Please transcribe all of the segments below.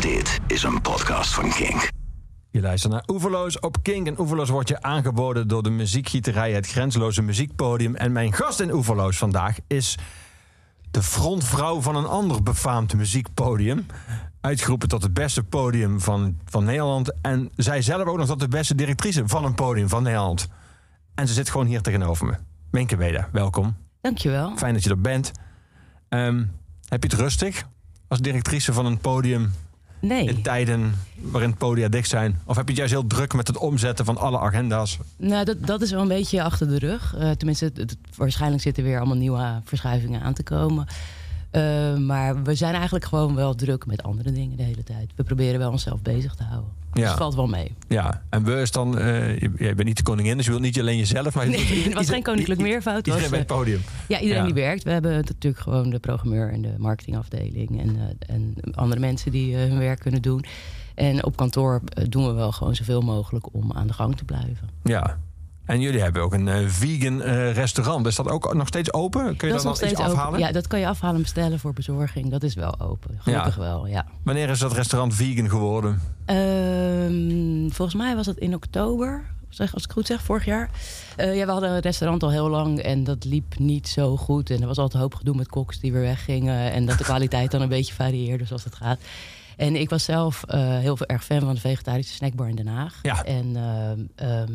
Dit is een podcast van Kink. Je luistert naar Oeverloos op Kink. En Oeverloos wordt je aangeboden door de muziekgieterij Het Grenzeloze Muziekpodium. En mijn gast in Oeverloos vandaag is de frontvrouw van een ander befaamd muziekpodium. Uitgeroepen tot het beste podium van, van Nederland. En zij zelf ook nog tot de beste directrice van een podium van Nederland. En ze zit gewoon hier tegenover me. Menke Weda, welkom. Dankjewel. Fijn dat je er bent. Ehm, heb je het rustig als directrice van een podium Nee. in tijden waarin podia dicht zijn? Of heb je het juist heel druk met het omzetten van alle agenda's? Nou, dat, dat is wel een beetje achter de rug. Eh, tenminste, het, het- waarschijnlijk zitten weer allemaal nieuwe verschuivingen aan te komen. Eh, maar we zijn eigenlijk gewoon wel druk met andere dingen de hele tijd. We proberen wel onszelf bezig te houden. Dus Ja. het valt wel mee. Ja, en we is dan, eh, je, bent niet de koningin, dus je wilt niet alleen jezelf, maar je Nee, het was geen koninklijk meervoud. Iedereen was, bij het podium. Ja, iedereen Ja. die werkt. We hebben natuurlijk gewoon de programmeur en de marketingafdeling en, eh, en andere mensen die hun werk kunnen doen. En op kantoor doen we wel gewoon zoveel mogelijk om aan de gang te blijven. Ja. En jullie hebben ook een eh, vegan eh, restaurant. Is dat ook nog steeds open? Kun je dat nog dan iets steeds afhalen? open. Ja, dat kan je afhalen en bestellen voor bezorging. Dat is wel open. Gelukkig wel, ja. Wanneer is dat restaurant vegan geworden? Ehm, volgens mij was dat in oktober, zeg, als ik goed zeg, vorig jaar. Eh, ja, we hadden een restaurant al heel lang en dat liep niet zo goed. En er was altijd een hoop gedoe met koks die weer weggingen. En dat de kwaliteit dan een beetje varieerde zoals het gaat. En ik was zelf eh, heel veel erg fan van de vegetarische snackbar in Den Haag. Ja. En ehm, ehm,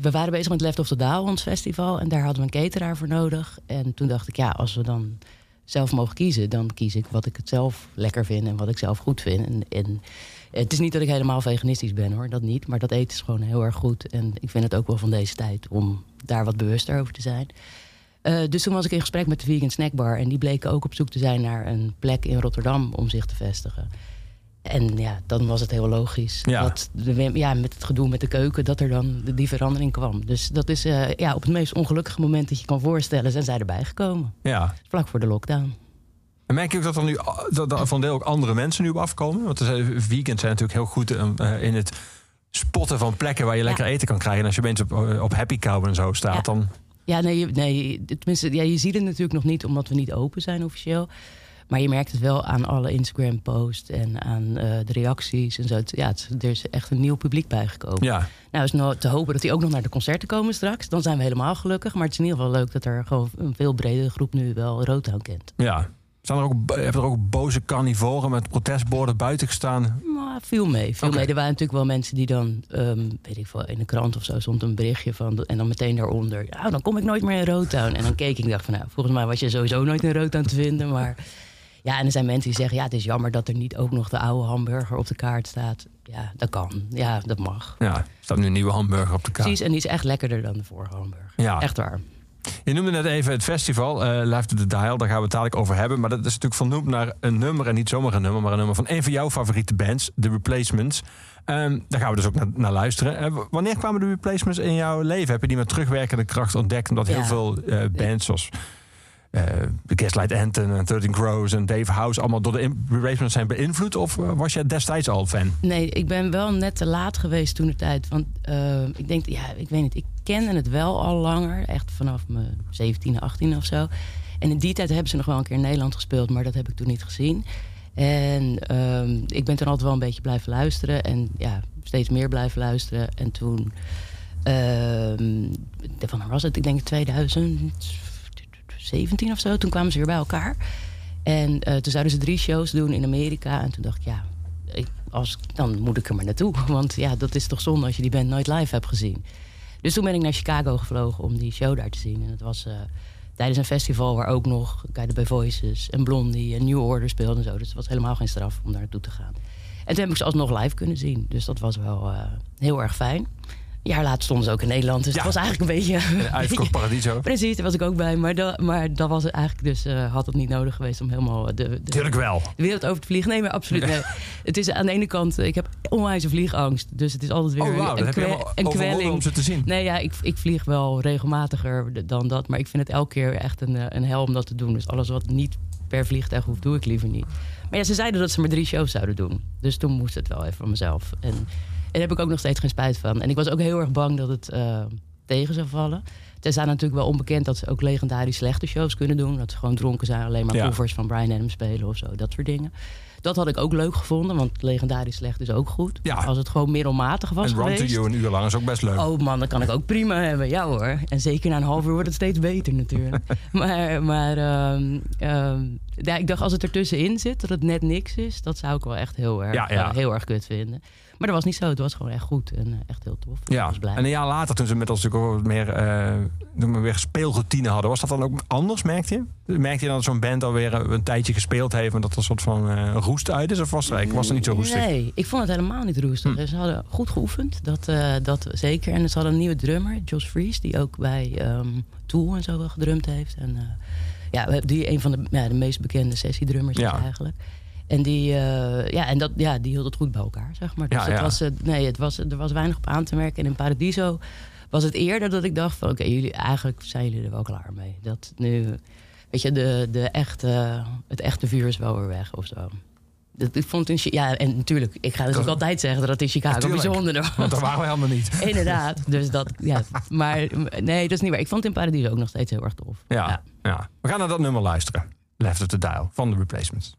we waren bezig met Left of the ons festival. En daar hadden we een cateraar voor nodig. En toen dacht ik, ja, als we dan zelf mogen kiezen... dan kies ik wat ik het zelf lekker vind en wat ik zelf goed vind. En, en het is niet dat ik helemaal veganistisch ben, hoor. Dat niet. Maar dat eten is gewoon heel erg goed. En ik vind het ook wel van deze tijd om daar wat bewuster over te zijn. Eh, dus toen was ik in gesprek met de Vegan Snackbar. En die bleken ook op zoek te zijn naar een plek in Rotterdam om zich te vestigen. En ja, dan was het heel logisch Ja. dat de, ja, met het gedoe met de keuken, dat er dan die verandering kwam. Dus dat is eh, ja, op het meest ongelukkige moment dat je kan voorstellen, zijn zij erbij gekomen. Ja. Vlak voor de lockdown. En merk je ook dat er nu dat er van deel ook andere mensen nu op afkomen? Want zijn, vegans zijn natuurlijk heel goed eh, in het spotten van plekken waar je lekker eten kan krijgen. En als je opeens op, eh, op Happy Cow en zo staat, Ja. dan... Ja, nee, nee tenminste, ja, je ziet het natuurlijk nog niet omdat we niet open zijn officieel. Maar je merkt het wel aan alle Instagram-posts en aan eh, de reacties en zo. Het- Ja, het- er is echt een nieuw publiek bijgekomen. Ja, Nou, is nou te hopen dat die ook nog naar de concerten komen straks. Dan zijn we helemaal gelukkig. Maar het is in ieder geval leuk dat er gewoon een veel bredere groep nu wel Rotown kent. ja. Zijn er ook, hebben er ook boze carnivoren met protestborden buiten gestaan? Maar viel mee. Viel mee. Er waren natuurlijk wel mensen die dan, ehm, weet ik veel, in de krant of zo stond een berichtje van. En dan meteen daaronder. Ja, dan kom ik nooit meer in Rotown. En dan keek ik en dacht van, nou, volgens mij was je sowieso nooit in Rotown te vinden. Maar ja, en er zijn mensen die zeggen, ja, het is jammer dat er niet ook nog de oude hamburger op de kaart staat. Ja, dat kan. Ja, dat mag. Ja, er staat nu een nieuwe hamburger op de kaart. Precies, en die is echt lekkerder dan de vorige hamburger. Ja. Echt waar. Je noemde net even het festival, eh Live to the Dial. Daar gaan we het dadelijk over hebben. Maar dat is natuurlijk vernoemd naar een nummer. En niet zomaar een nummer, maar een nummer van een van jouw favoriete bands. The Replacements. Ehm, daar gaan we dus ook naar, naar luisteren. Eh, wanneer kwamen de Replacements in jouw leven? Heb je die met terugwerkende kracht ontdekt? Omdat heel veel eh, bands zoals... eh The Gaslight Anthem en 13 Crows en Dave House... allemaal door de Replacements zijn beïnvloed? Of eh, was jij destijds al fan? Nee, ik ben wel net te laat geweest toen de tijd. Want eh, ik denk, ja, ik weet niet. Ik kende het wel al langer. Echt vanaf mijn 17e, 18e of zo. En in die tijd hebben ze nog wel een keer in Nederland gespeeld. Maar dat heb ik toen niet gezien. En ehm, ik ben toen altijd wel een beetje blijven luisteren. En ja, steeds meer blijven luisteren. En toen... van waar was het? Ik denk 2017 of zo. Toen kwamen ze weer bij elkaar. En eh, toen zouden ze drie shows doen in Amerika. En toen dacht ik, ja, ik, als, dan moet ik er maar naartoe. Want ja, dat is toch zonde als je die band nooit live hebt gezien. Dus toen ben ik naar Chicago gevlogen om die show daar te zien. En het was eh, tijdens een festival waar ook nog Guided by Voices en Blondie en New Order speelden en zo. Dus het was helemaal geen straf om daar naartoe te gaan. En toen heb ik ze alsnog live kunnen zien. Dus dat was wel eh, heel erg fijn. Een jaar later stonden ze ook in Nederland. Dus Ja. het was eigenlijk een beetje... Uitverkocht Paradiso. Precies, daar was ik ook bij. Maar, dat, maar dat was eigenlijk dus... eh, had het niet nodig geweest om helemaal de, de, Tuurlijk wel. de wereld over te vliegen. Nee, maar absoluut. Nee. Het is aan de ene kant... Ik heb onwijs een vliegangst. Dus het is altijd weer Oh wauw, een, dat kwe- een kwelling. om ze te zien. Nee, ja, ik, ik vlieg wel regelmatiger dan dat. Maar ik vind het elke keer echt een, eh, een hel om dat te doen. Dus alles wat niet per vliegtuig hoeft, doe ik liever niet. Maar ja, ze zeiden dat ze maar drie shows zouden doen. Dus toen moest het wel even van mezelf. En daar heb ik ook nog steeds geen spijt van. En ik was ook heel erg bang dat het eh, tegen zou vallen. Daar natuurlijk wel onbekend dat ze ook legendarisch slechte shows kunnen doen. Dat ze gewoon dronken zijn, alleen maar Ja. covers van Brian Adams spelen of zo. Dat soort dingen. Dat had ik ook leuk gevonden, want legendarisch slecht is ook goed. Ja. Als het gewoon middelmatig was En Run geweest. to You een uur lang is ook best leuk. Oh man, dat kan ik ook prima hebben. Ja hoor. En zeker na een half uur wordt het steeds beter natuurlijk. maar maar ehm, ehm, ja, ik dacht als het ertussenin zit, dat het net niks is, dat zou ik wel echt heel erg, Ja, ja. eh, heel erg kut vinden. Maar dat was niet zo. Het was gewoon echt goed en eh, echt heel tof. Ik Ja, blij. en een jaar later, toen ze met ons natuurlijk wat meer, eh, maar weer speelroutine hadden, was dat dan ook anders, merkte je? Merkte je dan dat zo'n band alweer een, een tijdje gespeeld heeft en dat er een soort van eh, roest uit is? Of was, er, was het niet zo roestig? Nee, ik vond het helemaal niet roestig. Hm. Ze hadden goed geoefend, dat, eh, dat zeker. En ze hadden een nieuwe drummer, Josh Fries, die ook bij ehm Tool en zo wel gedrumd heeft. En eh, ja, die een van de, ja, de meest bekende sessiedrummers is Ja. eigenlijk. En die, eh, ja, en dat, ja, die hield het goed bij elkaar, zeg maar. Dus Ja, het ja. Was, nee, het was, er was weinig op aan te merken. En in Paradiso was het eerder dat ik dacht van... oké, jullie eigenlijk zijn jullie er wel klaar mee. Dat nu, weet je, de, de echte, het echte vuur is wel weer weg of zo. Dat, ik vond in, ja, en natuurlijk, ik ga natuurlijk Dat- altijd zeggen dat het in Chicago Natuurlijk. bijzonder was. Want daar waren we helemaal niet. Inderdaad, dus dat, ja. Maar nee, dat is niet waar. Ik vond in Paradiso ook nog steeds heel erg tof. Ja, ja. We gaan naar dat nummer luisteren. Left of the Dial van de Replacements.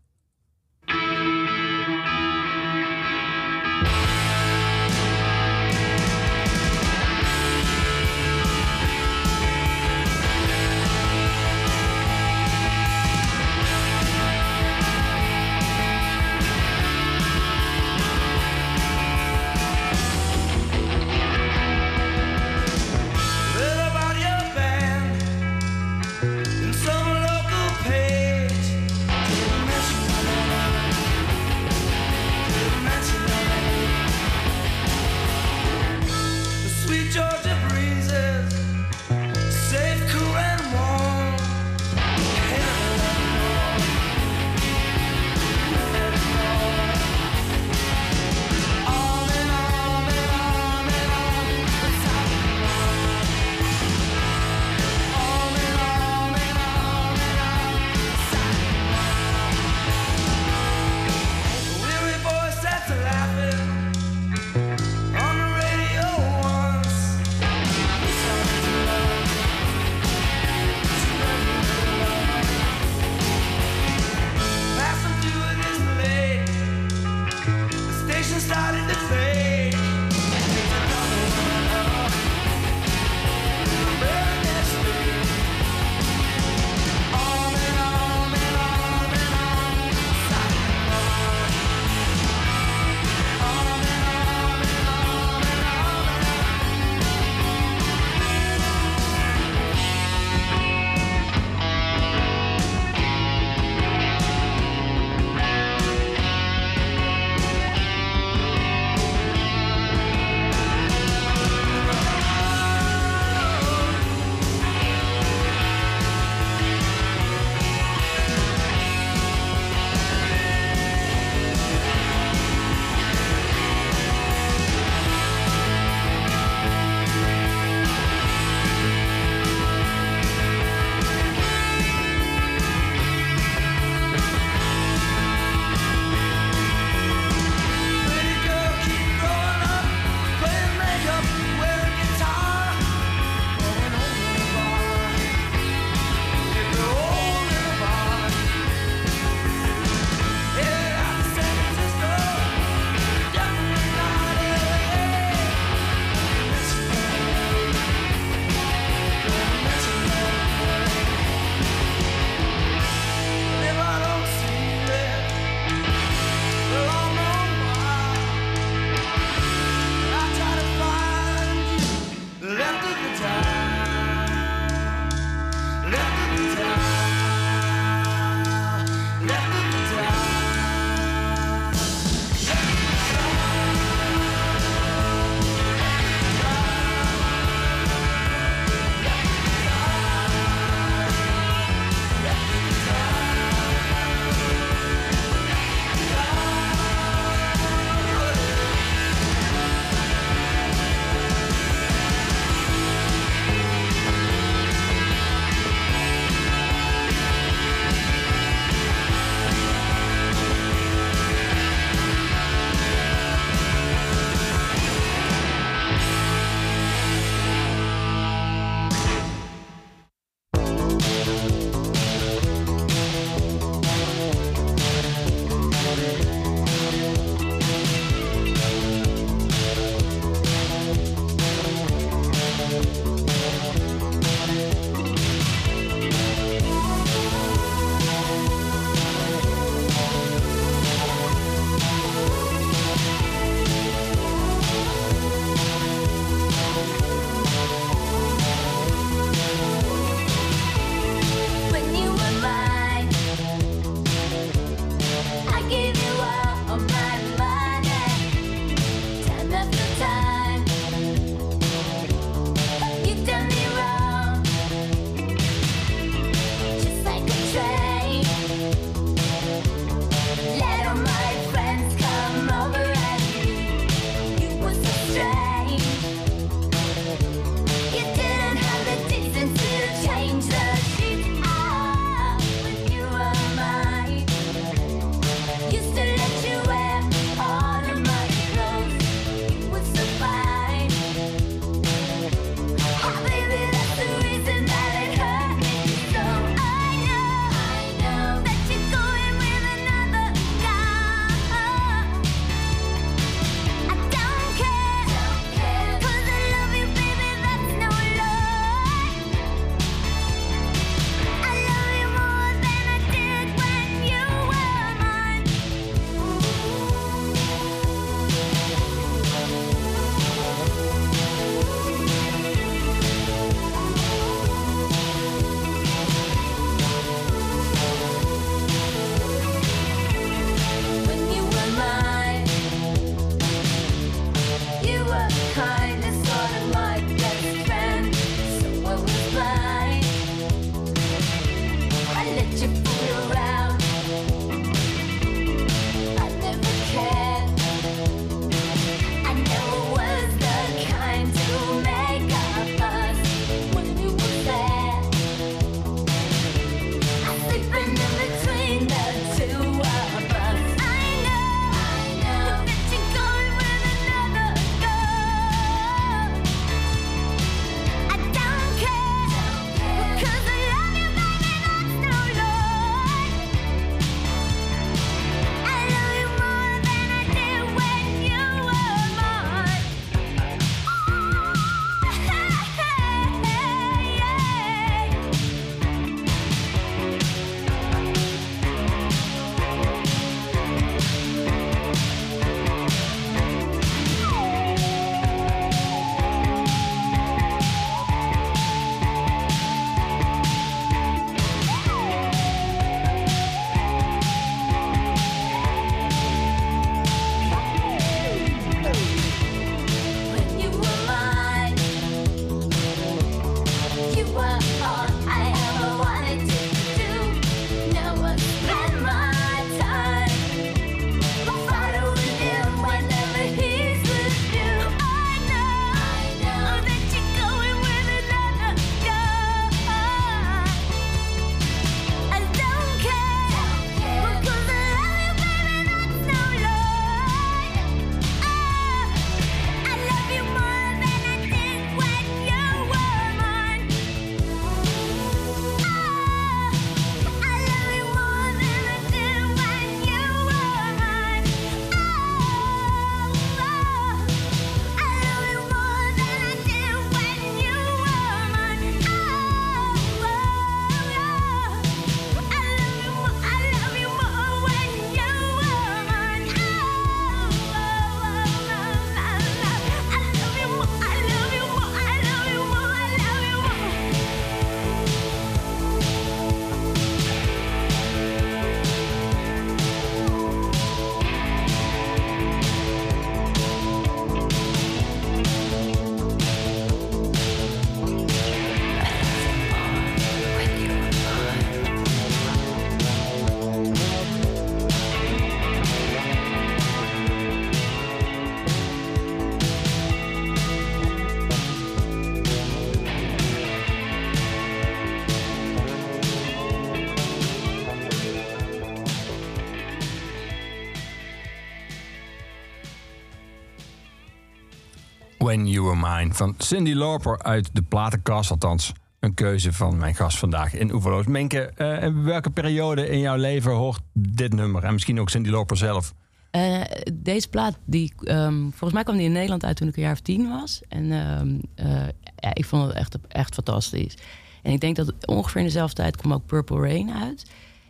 When You Were Mine van Cindy Lauper uit de platenkast. Althans, een keuze van mijn gast vandaag in Oeverloos. Menke, eh, welke periode in jouw leven hoort dit nummer? En misschien ook Cindy Lauper zelf? Eh, deze plaat, die, ehm, volgens mij kwam die in Nederland uit toen ik een jaar of tien was. En ehm, eh, ja, ik vond het echt, echt fantastisch. En ik denk dat ongeveer in dezelfde tijd kwam ook Purple Rain uit.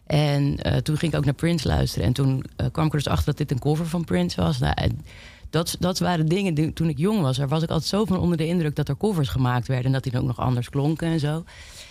En toen ging ik ook naar Prince luisteren. En toen kwam ik er dus achter dat dit een cover van Prince was. Nou, dat, dat waren dingen die, toen ik jong was. Daar was ik altijd zo van onder de indruk dat er covers gemaakt werden. En dat die dan ook nog anders klonken en zo.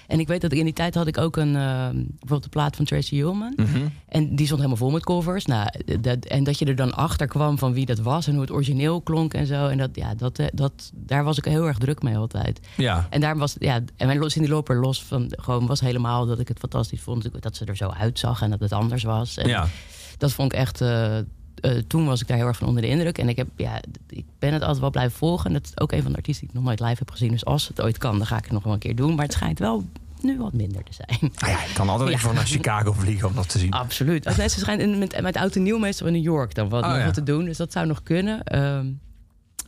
En ik weet dat ik in die tijd had ik ook een, uh, bijvoorbeeld de plaat van Tracy Ullman. Mhm. En die stond helemaal vol met covers. Nou, dat, en dat je er dan achter kwam van wie dat was en hoe het origineel klonk en zo. En dat, ja, dat, eh, dat, daar was ik heel erg druk mee altijd. Ja. En daar was, ja, en mijn los in die loper los van gewoon was helemaal dat ik het fantastisch vond dat ze er zo uitzag en dat het anders was. En ja. Dat vond ik echt. Uh, uh, toen was ik daar heel erg van onder de indruk. En ik, heb, ja, ik ben het altijd wel blijven volgen. En dat is ook een van de artiesten die ik nog nooit live heb gezien. Dus als het ooit kan, dan ga ik het nog wel een keer doen. Maar het schijnt wel nu wat minder te zijn. Nou ja, ik kan altijd even naar Chicago vliegen om dat te zien. Absoluut. Als mensen schijnen met, met oud en nieuw meestal in New York dan wat, Oh, nog ja. wat te doen. Dus dat zou nog kunnen. Ehm,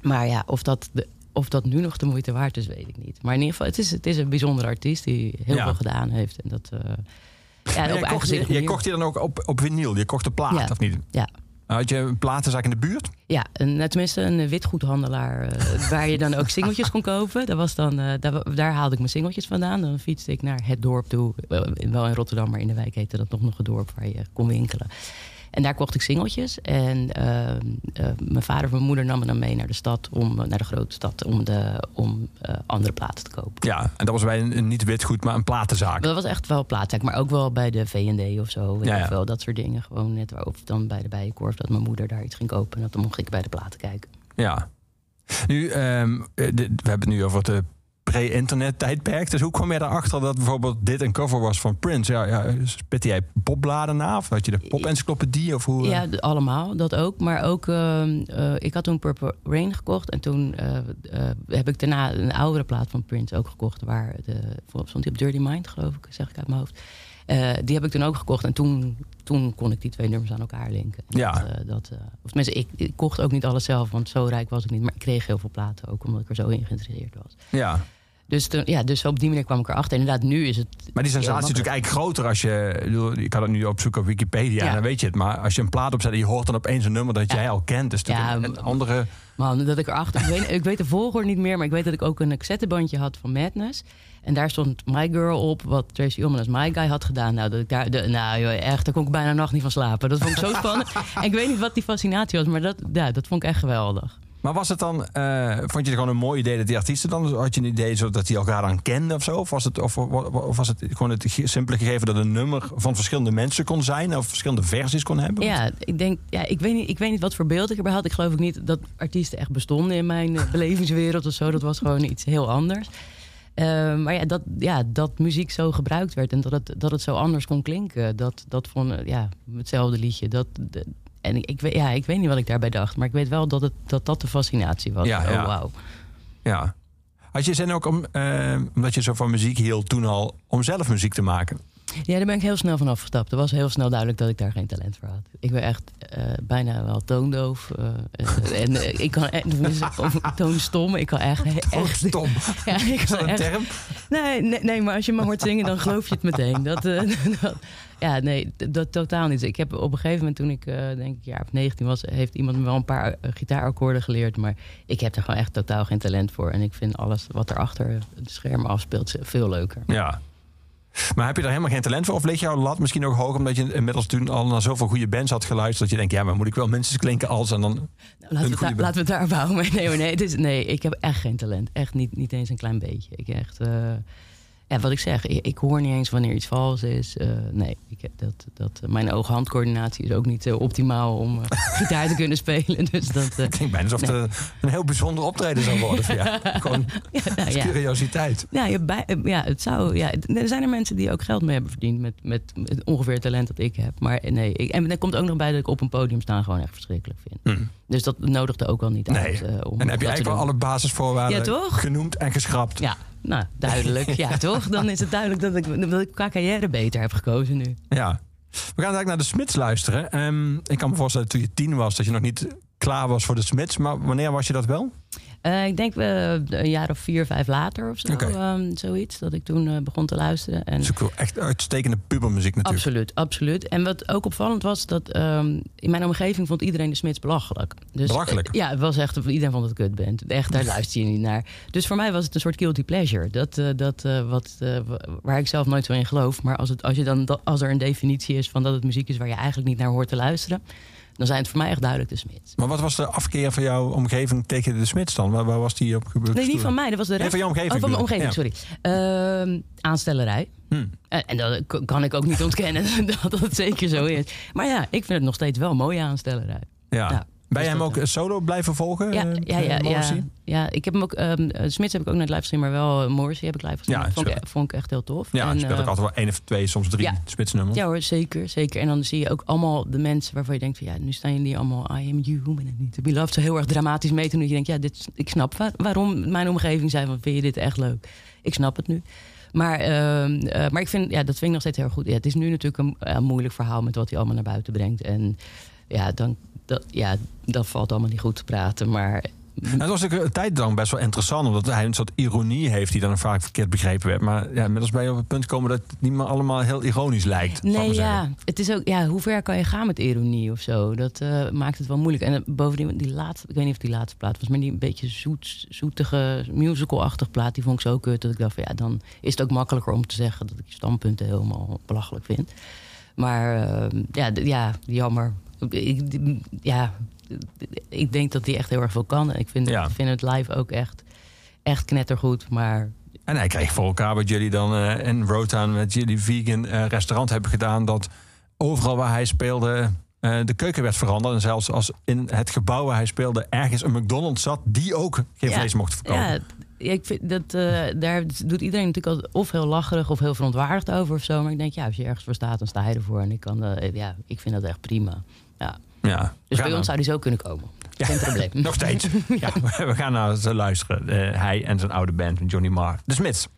maar ja, of dat, de, of dat nu nog de moeite waard is, weet ik niet. Maar in ieder geval, het is, het is een bijzondere artiest die heel Ja. veel gedaan heeft. En dat, eh, ja, op jij, kocht, kocht die dan ook op, op vinyl? Je kocht de plaat, Ja. of niet? Ja. Had je een platenzaak in de buurt? Ja, een, nou, tenminste een witgoedhandelaar eh, waar je dan ook singeltjes kon kopen. Dat was dan, eh, daar, daar haalde ik mijn singeltjes vandaan. Dan fietste ik naar het dorp toe. Wel in Rotterdam, maar in de wijk heette dat nog nog het dorp waar je kon winkelen. En daar kocht ik singeltjes. En eh, eh, mijn vader en mijn moeder namen dan mee naar de stad, om, naar de grote stad, om, de, om eh, andere platen te kopen. Ja, en dat was bij een, een niet witgoed, maar een platenzaak. Dat was echt wel plaatzaak, maar ook wel bij de V&D of zo. Weet Ja. Wel, dat soort dingen. Gewoon net waar, of dan bij de Bijenkorf, dat mijn moeder daar iets ging kopen. En dan mocht ik bij de platen kijken. Ja. Nu, ehm, eh, we hebben het nu over het eh, pre-internet tijdperk. Dus hoe kwam jij erachter dat bijvoorbeeld dit een cover was van Prince? Ja, ja, spitte jij popbladen na? Of had je de pop-encyclopedie? Of hoe, eh? Ja, d- allemaal, dat ook. Maar ook, ehm, eh, ik had toen Purple Rain gekocht. En toen eh, eh, heb ik daarna een oudere plaat van Prince ook gekocht. Waar de, stond die op Dirty Mind, geloof ik, zeg ik uit mijn hoofd. Eh, die heb ik toen ook gekocht. En toen, toen kon ik die twee nummers aan elkaar linken. Ja. Dat, eh, dat, eh, of tenminste, ik, ik kocht ook niet alles zelf, want zo rijk was ik niet. Maar ik kreeg heel veel platen ook, omdat ik er zo in geïnteresseerd was. ja. Dus, toen, ja, dus op die manier kwam ik erachter. Inderdaad, nu is het... Maar die sensatie is natuurlijk eigenlijk groter als je... ik kan het nu opzoeken op Wikipedia, Ja. en dan weet je het. Maar als je een plaat opzet en je hoort dan opeens een nummer dat Ja. jij al kent... natuurlijk Ja, een, een andere... Man, dat ik erachter. Ik weet, ik weet de volgorde niet meer, maar ik weet dat ik ook een cassettebandje had van Madness. En daar stond My Girl op, wat Tracy Ullman als My Guy had gedaan. Nou, dat ik daar, de, nou joh, echt, daar kon ik bijna nacht niet van slapen. Dat vond ik zo spannend. en ik weet niet wat die fascinatie was, maar dat, ja, dat vond ik echt geweldig. Maar was het dan, eh, vond je het gewoon een mooi idee dat die artiesten dan, had je een idee zo dat die elkaar dan kenden of zo? Of was het, of, of was het gewoon het simpele gegeven dat een nummer van verschillende mensen kon zijn of verschillende versies kon hebben? Ja, ik denk, ja, ik weet niet, ik weet niet wat voor beeld ik erbij had. Ik geloof ook niet dat artiesten echt bestonden in mijn eh, belevingswereld of zo. Dat was gewoon iets heel anders. Eh, maar ja dat, ja, dat muziek zo gebruikt werd en dat het, dat het zo anders kon klinken. Dat, dat vond eh, ja, hetzelfde liedje. Dat, de- en ik, ja, ik weet niet wat ik daarbij dacht, maar ik weet wel dat het, dat, dat de fascinatie was. Ja, oh, ja. wauw. Ja. Had je zin ook om, eh, omdat je zo van muziek hield toen al, om zelf muziek te maken? Ja, daar ben ik heel snel van afgestapt. Er was heel snel duidelijk dat ik daar geen talent voor had. Ik ben echt eh, bijna wel toondoof. eh, eh, en ik kan toonstom. Ik kan echt... echt Stom. Ja, ik kan echt, term? nee, nee, nee, maar als je me hoort zingen, dan geloof je het meteen. Dat, eh, dat- ja, nee, dat, totaal niet. Ik heb op een gegeven moment, toen ik eh, denk ik jaar of 19 was, heeft iemand me wel een paar gitaarakkoorden geleerd. Maar ik heb er gewoon echt totaal geen talent voor. En ik vind alles wat er achter het scherm afspeelt veel leuker. Ja. Maar heb je daar helemaal geen talent voor? Of ligt jouw lat misschien ook hoog omdat je inmiddels toen al naar zoveel goede bands had geluisterd dat je denkt, ja, maar moet ik wel minstens klinken als en dan... Nou, laten, we laten we het daar bouwen. Nee, nee, het is, nee, ik heb echt geen talent. Echt niet, niet eens een klein beetje. Ik echt, eh, ja, wat ik zeg, ik, ik hoor niet eens wanneer iets vals is. Eh, nee, ik heb dat, dat, mijn oog-handcoördinatie is ook niet eh, optimaal om eh, gitaar te kunnen spelen. Dus dat, eh, Ik denk bijna alsof het eh, een heel bijzonder optreden zou worden. voor jou. Gewoon ja, nou, ja. curiositeit. Ja, je bij, eh, ja, het zou. Ja, er zijn er mensen die ook geld mee hebben verdiend met, met, met ongeveer het talent dat ik heb. Maar eh, nee, ik, en er komt ook nog bij dat ik op een podium staan gewoon echt verschrikkelijk vind. Hm. Dus dat nodigde ook wel niet Nee. uit. eh, om En heb je eigenlijk wel alle basisvoorwaarden Ja, genoemd en geschrapt? Ja, nou, duidelijk. Ja, toch? Dan is het duidelijk dat ik, dat ik qua carrière beter heb gekozen nu. Ja. We gaan eigenlijk naar de Smits luisteren. Ehm, ik kan me voorstellen toen je tien was dat je nog niet klaar was voor de Smits. Maar wanneer was je dat wel? Eh, ik denk eh, een jaar of vier, vijf later of zo. Ehm, zoiets, dat ik toen eh, begon te luisteren. En Dat is ook echt uitstekende pubermuziek natuurlijk. Absoluut, absoluut. En wat ook opvallend was, dat ehm, in mijn omgeving vond iedereen de Smits belachelijk. Dus, Belachelijk? ja, het was echt, iedereen vond het kut band. Echt, daar luister je niet naar. Dus voor mij was het een soort guilty pleasure. Dat, dat, wat, wa- waar ik zelf nooit zo in geloof. Maar als, het, als, je dan, als er een definitie is van dat het muziek is waar je eigenlijk niet naar hoort te luisteren, dan zijn het voor mij echt duidelijk de Smits. Maar wat was de afkeer van jouw omgeving tegen de Smits dan? Waar, waar was die op gebeurd? Nee, niet van mij. Dat was de rest. van jouw omgeving Oh, van mijn omgeving, sorry. Ehm, aanstellerij. Hm. En, en dat kan ik ook niet ontkennen dat dat zeker zo is. Maar ja, ik vind het nog steeds wel een mooie aanstellerij. Ja. Ja. Ben je Dus hem ook solo blijven volgen? Ja, eh, ja, ja, eh, ja, ja. Ik heb hem ook. ehm eh, Smits heb ik ook net live gezien, maar wel uh, Morrissey heb ik live gezien. Ja, vond, ik, sorry. vond ik echt heel tof. Ja, en, je speelt ook eh, altijd wel één of twee, soms drie ja. Smits-nummers. ja hoor, zeker, zeker. En dan zie je ook allemaal de mensen waarvan je denkt van ja, nu staan jullie allemaal I am human and need to be loved. Zo heel erg dramatisch mee te doen. Dat je denkt, ja, dit, ik snap wa- waarom mijn omgeving zei van vind je dit echt leuk? Ik snap het nu. Maar, ehm, eh, maar ik vind, ja, dat vind ik nog steeds heel goed. Ja, het is nu natuurlijk een, moeilijk verhaal met wat hij allemaal naar buiten brengt. En ja, dan, dat, ja, dat valt allemaal niet goed te praten. Maar Nou, dat was natuurlijk een tijd lang best wel interessant, omdat hij een soort ironie heeft die dan vaak verkeerd begrepen werd. Maar ja, inmiddels ben je op het punt komen dat het niet meer allemaal heel ironisch lijkt. Nee, ja. Het is ook, ja, hoe ver kan je gaan met ironie of zo? Dat eh, maakt het wel moeilijk. En eh, bovendien, die laatste, ik weet niet of die laatste plaat was, maar die een beetje zoet, zoetige, musical-achtig plaat, die vond ik zo kut dat ik dacht van ja, dan is het ook makkelijker om te zeggen dat ik je standpunten helemaal belachelijk vind. Maar eh, ja, ja, jammer. Ik, ja, ik denk dat hij echt heel erg veel kan. Ik vind, Ja. vind het live ook echt, echt knettergoed, maar En hij kreeg voor elkaar wat jullie dan eh in Rotown met jullie vegan eh, restaurant hebben gedaan. Dat overal waar hij speelde eh, de keuken werd veranderd. En zelfs als in het gebouw waar hij speelde ergens een McDonald's zat, die ook geen Ja, vlees mocht verkopen. Ja, ik vind dat, daar doet iedereen natuurlijk altijd of heel lacherig of heel verontwaardigd over of zo. Maar ik denk, ja, als je ergens voor staat, dan sta je ervoor. En ik, kan, ja, ik vind dat echt prima. Ja. Dus bij ons zou die zo kunnen komen. Ja. Geen probleem. Nog steeds. ja. we gaan naar ze luisteren. Eh, hij en zijn oude band, Johnny Marr. De Smits.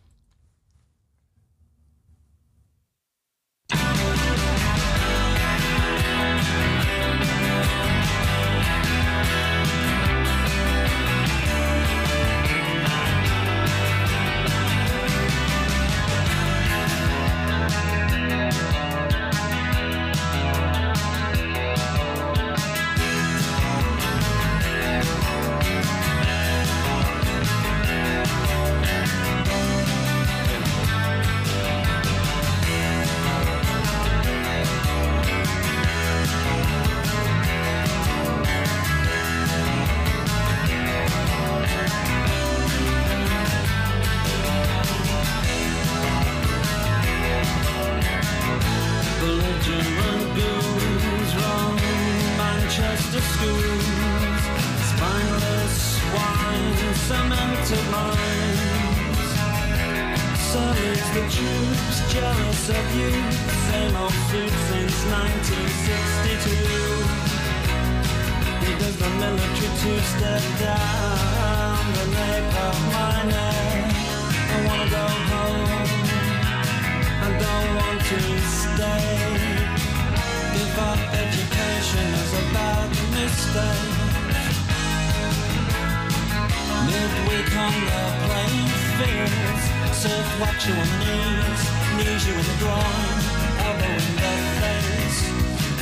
Surf watch you on knees, knees you in the groin, elbow in the face.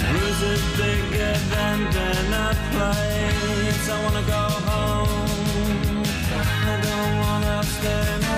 Bruises bigger than dinner plates. I wanna go home. I don't wanna stay.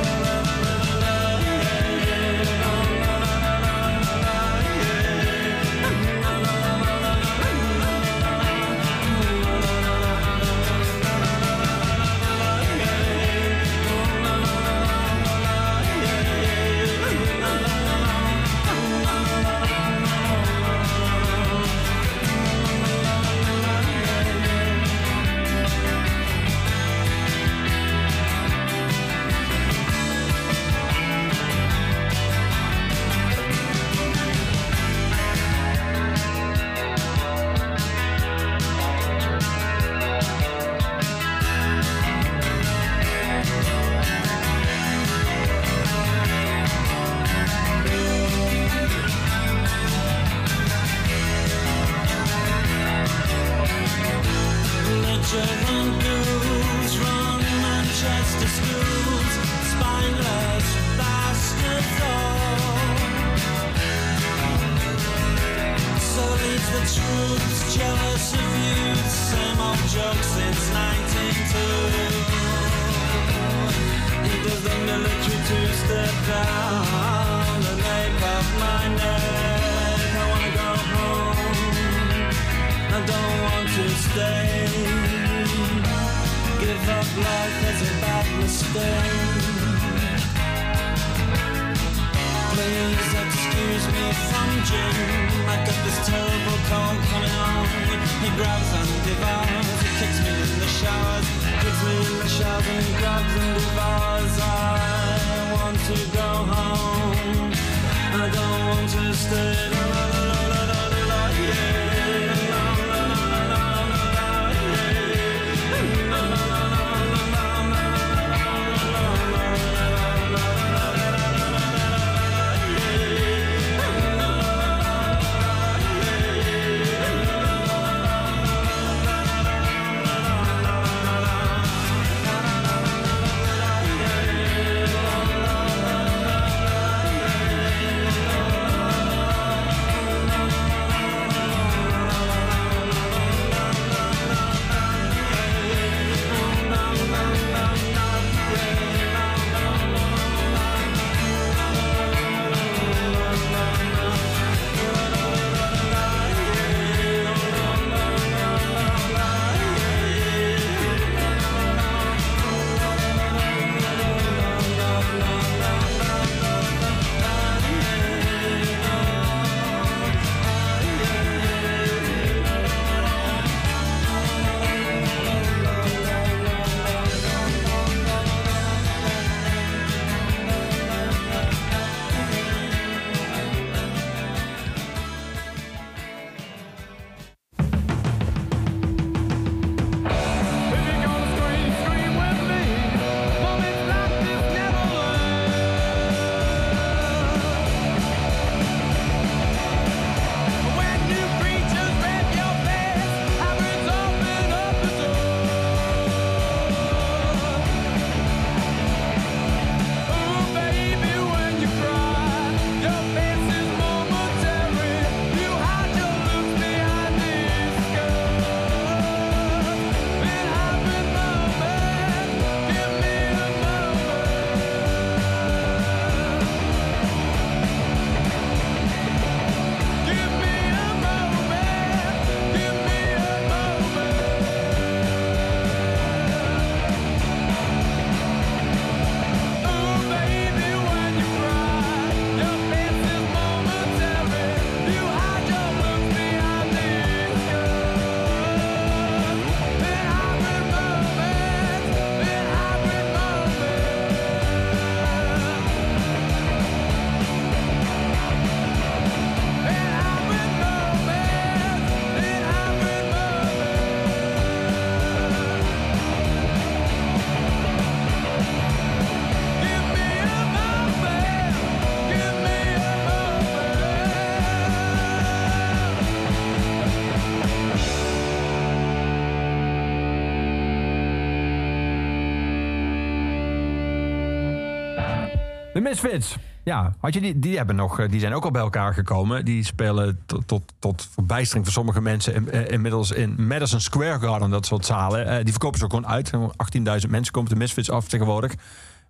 Misfits. Ja, had je die, die, hebben nog, eh, die zijn ook al bij elkaar gekomen. Die spelen tot, tot, tot verbijstering voor sommige mensen in- eh, inmiddels in Madison Square Garden, dat soort zalen. Eh, die verkopen ze ook gewoon uit. 18.000 mensen komen de Misfits af tegenwoordig.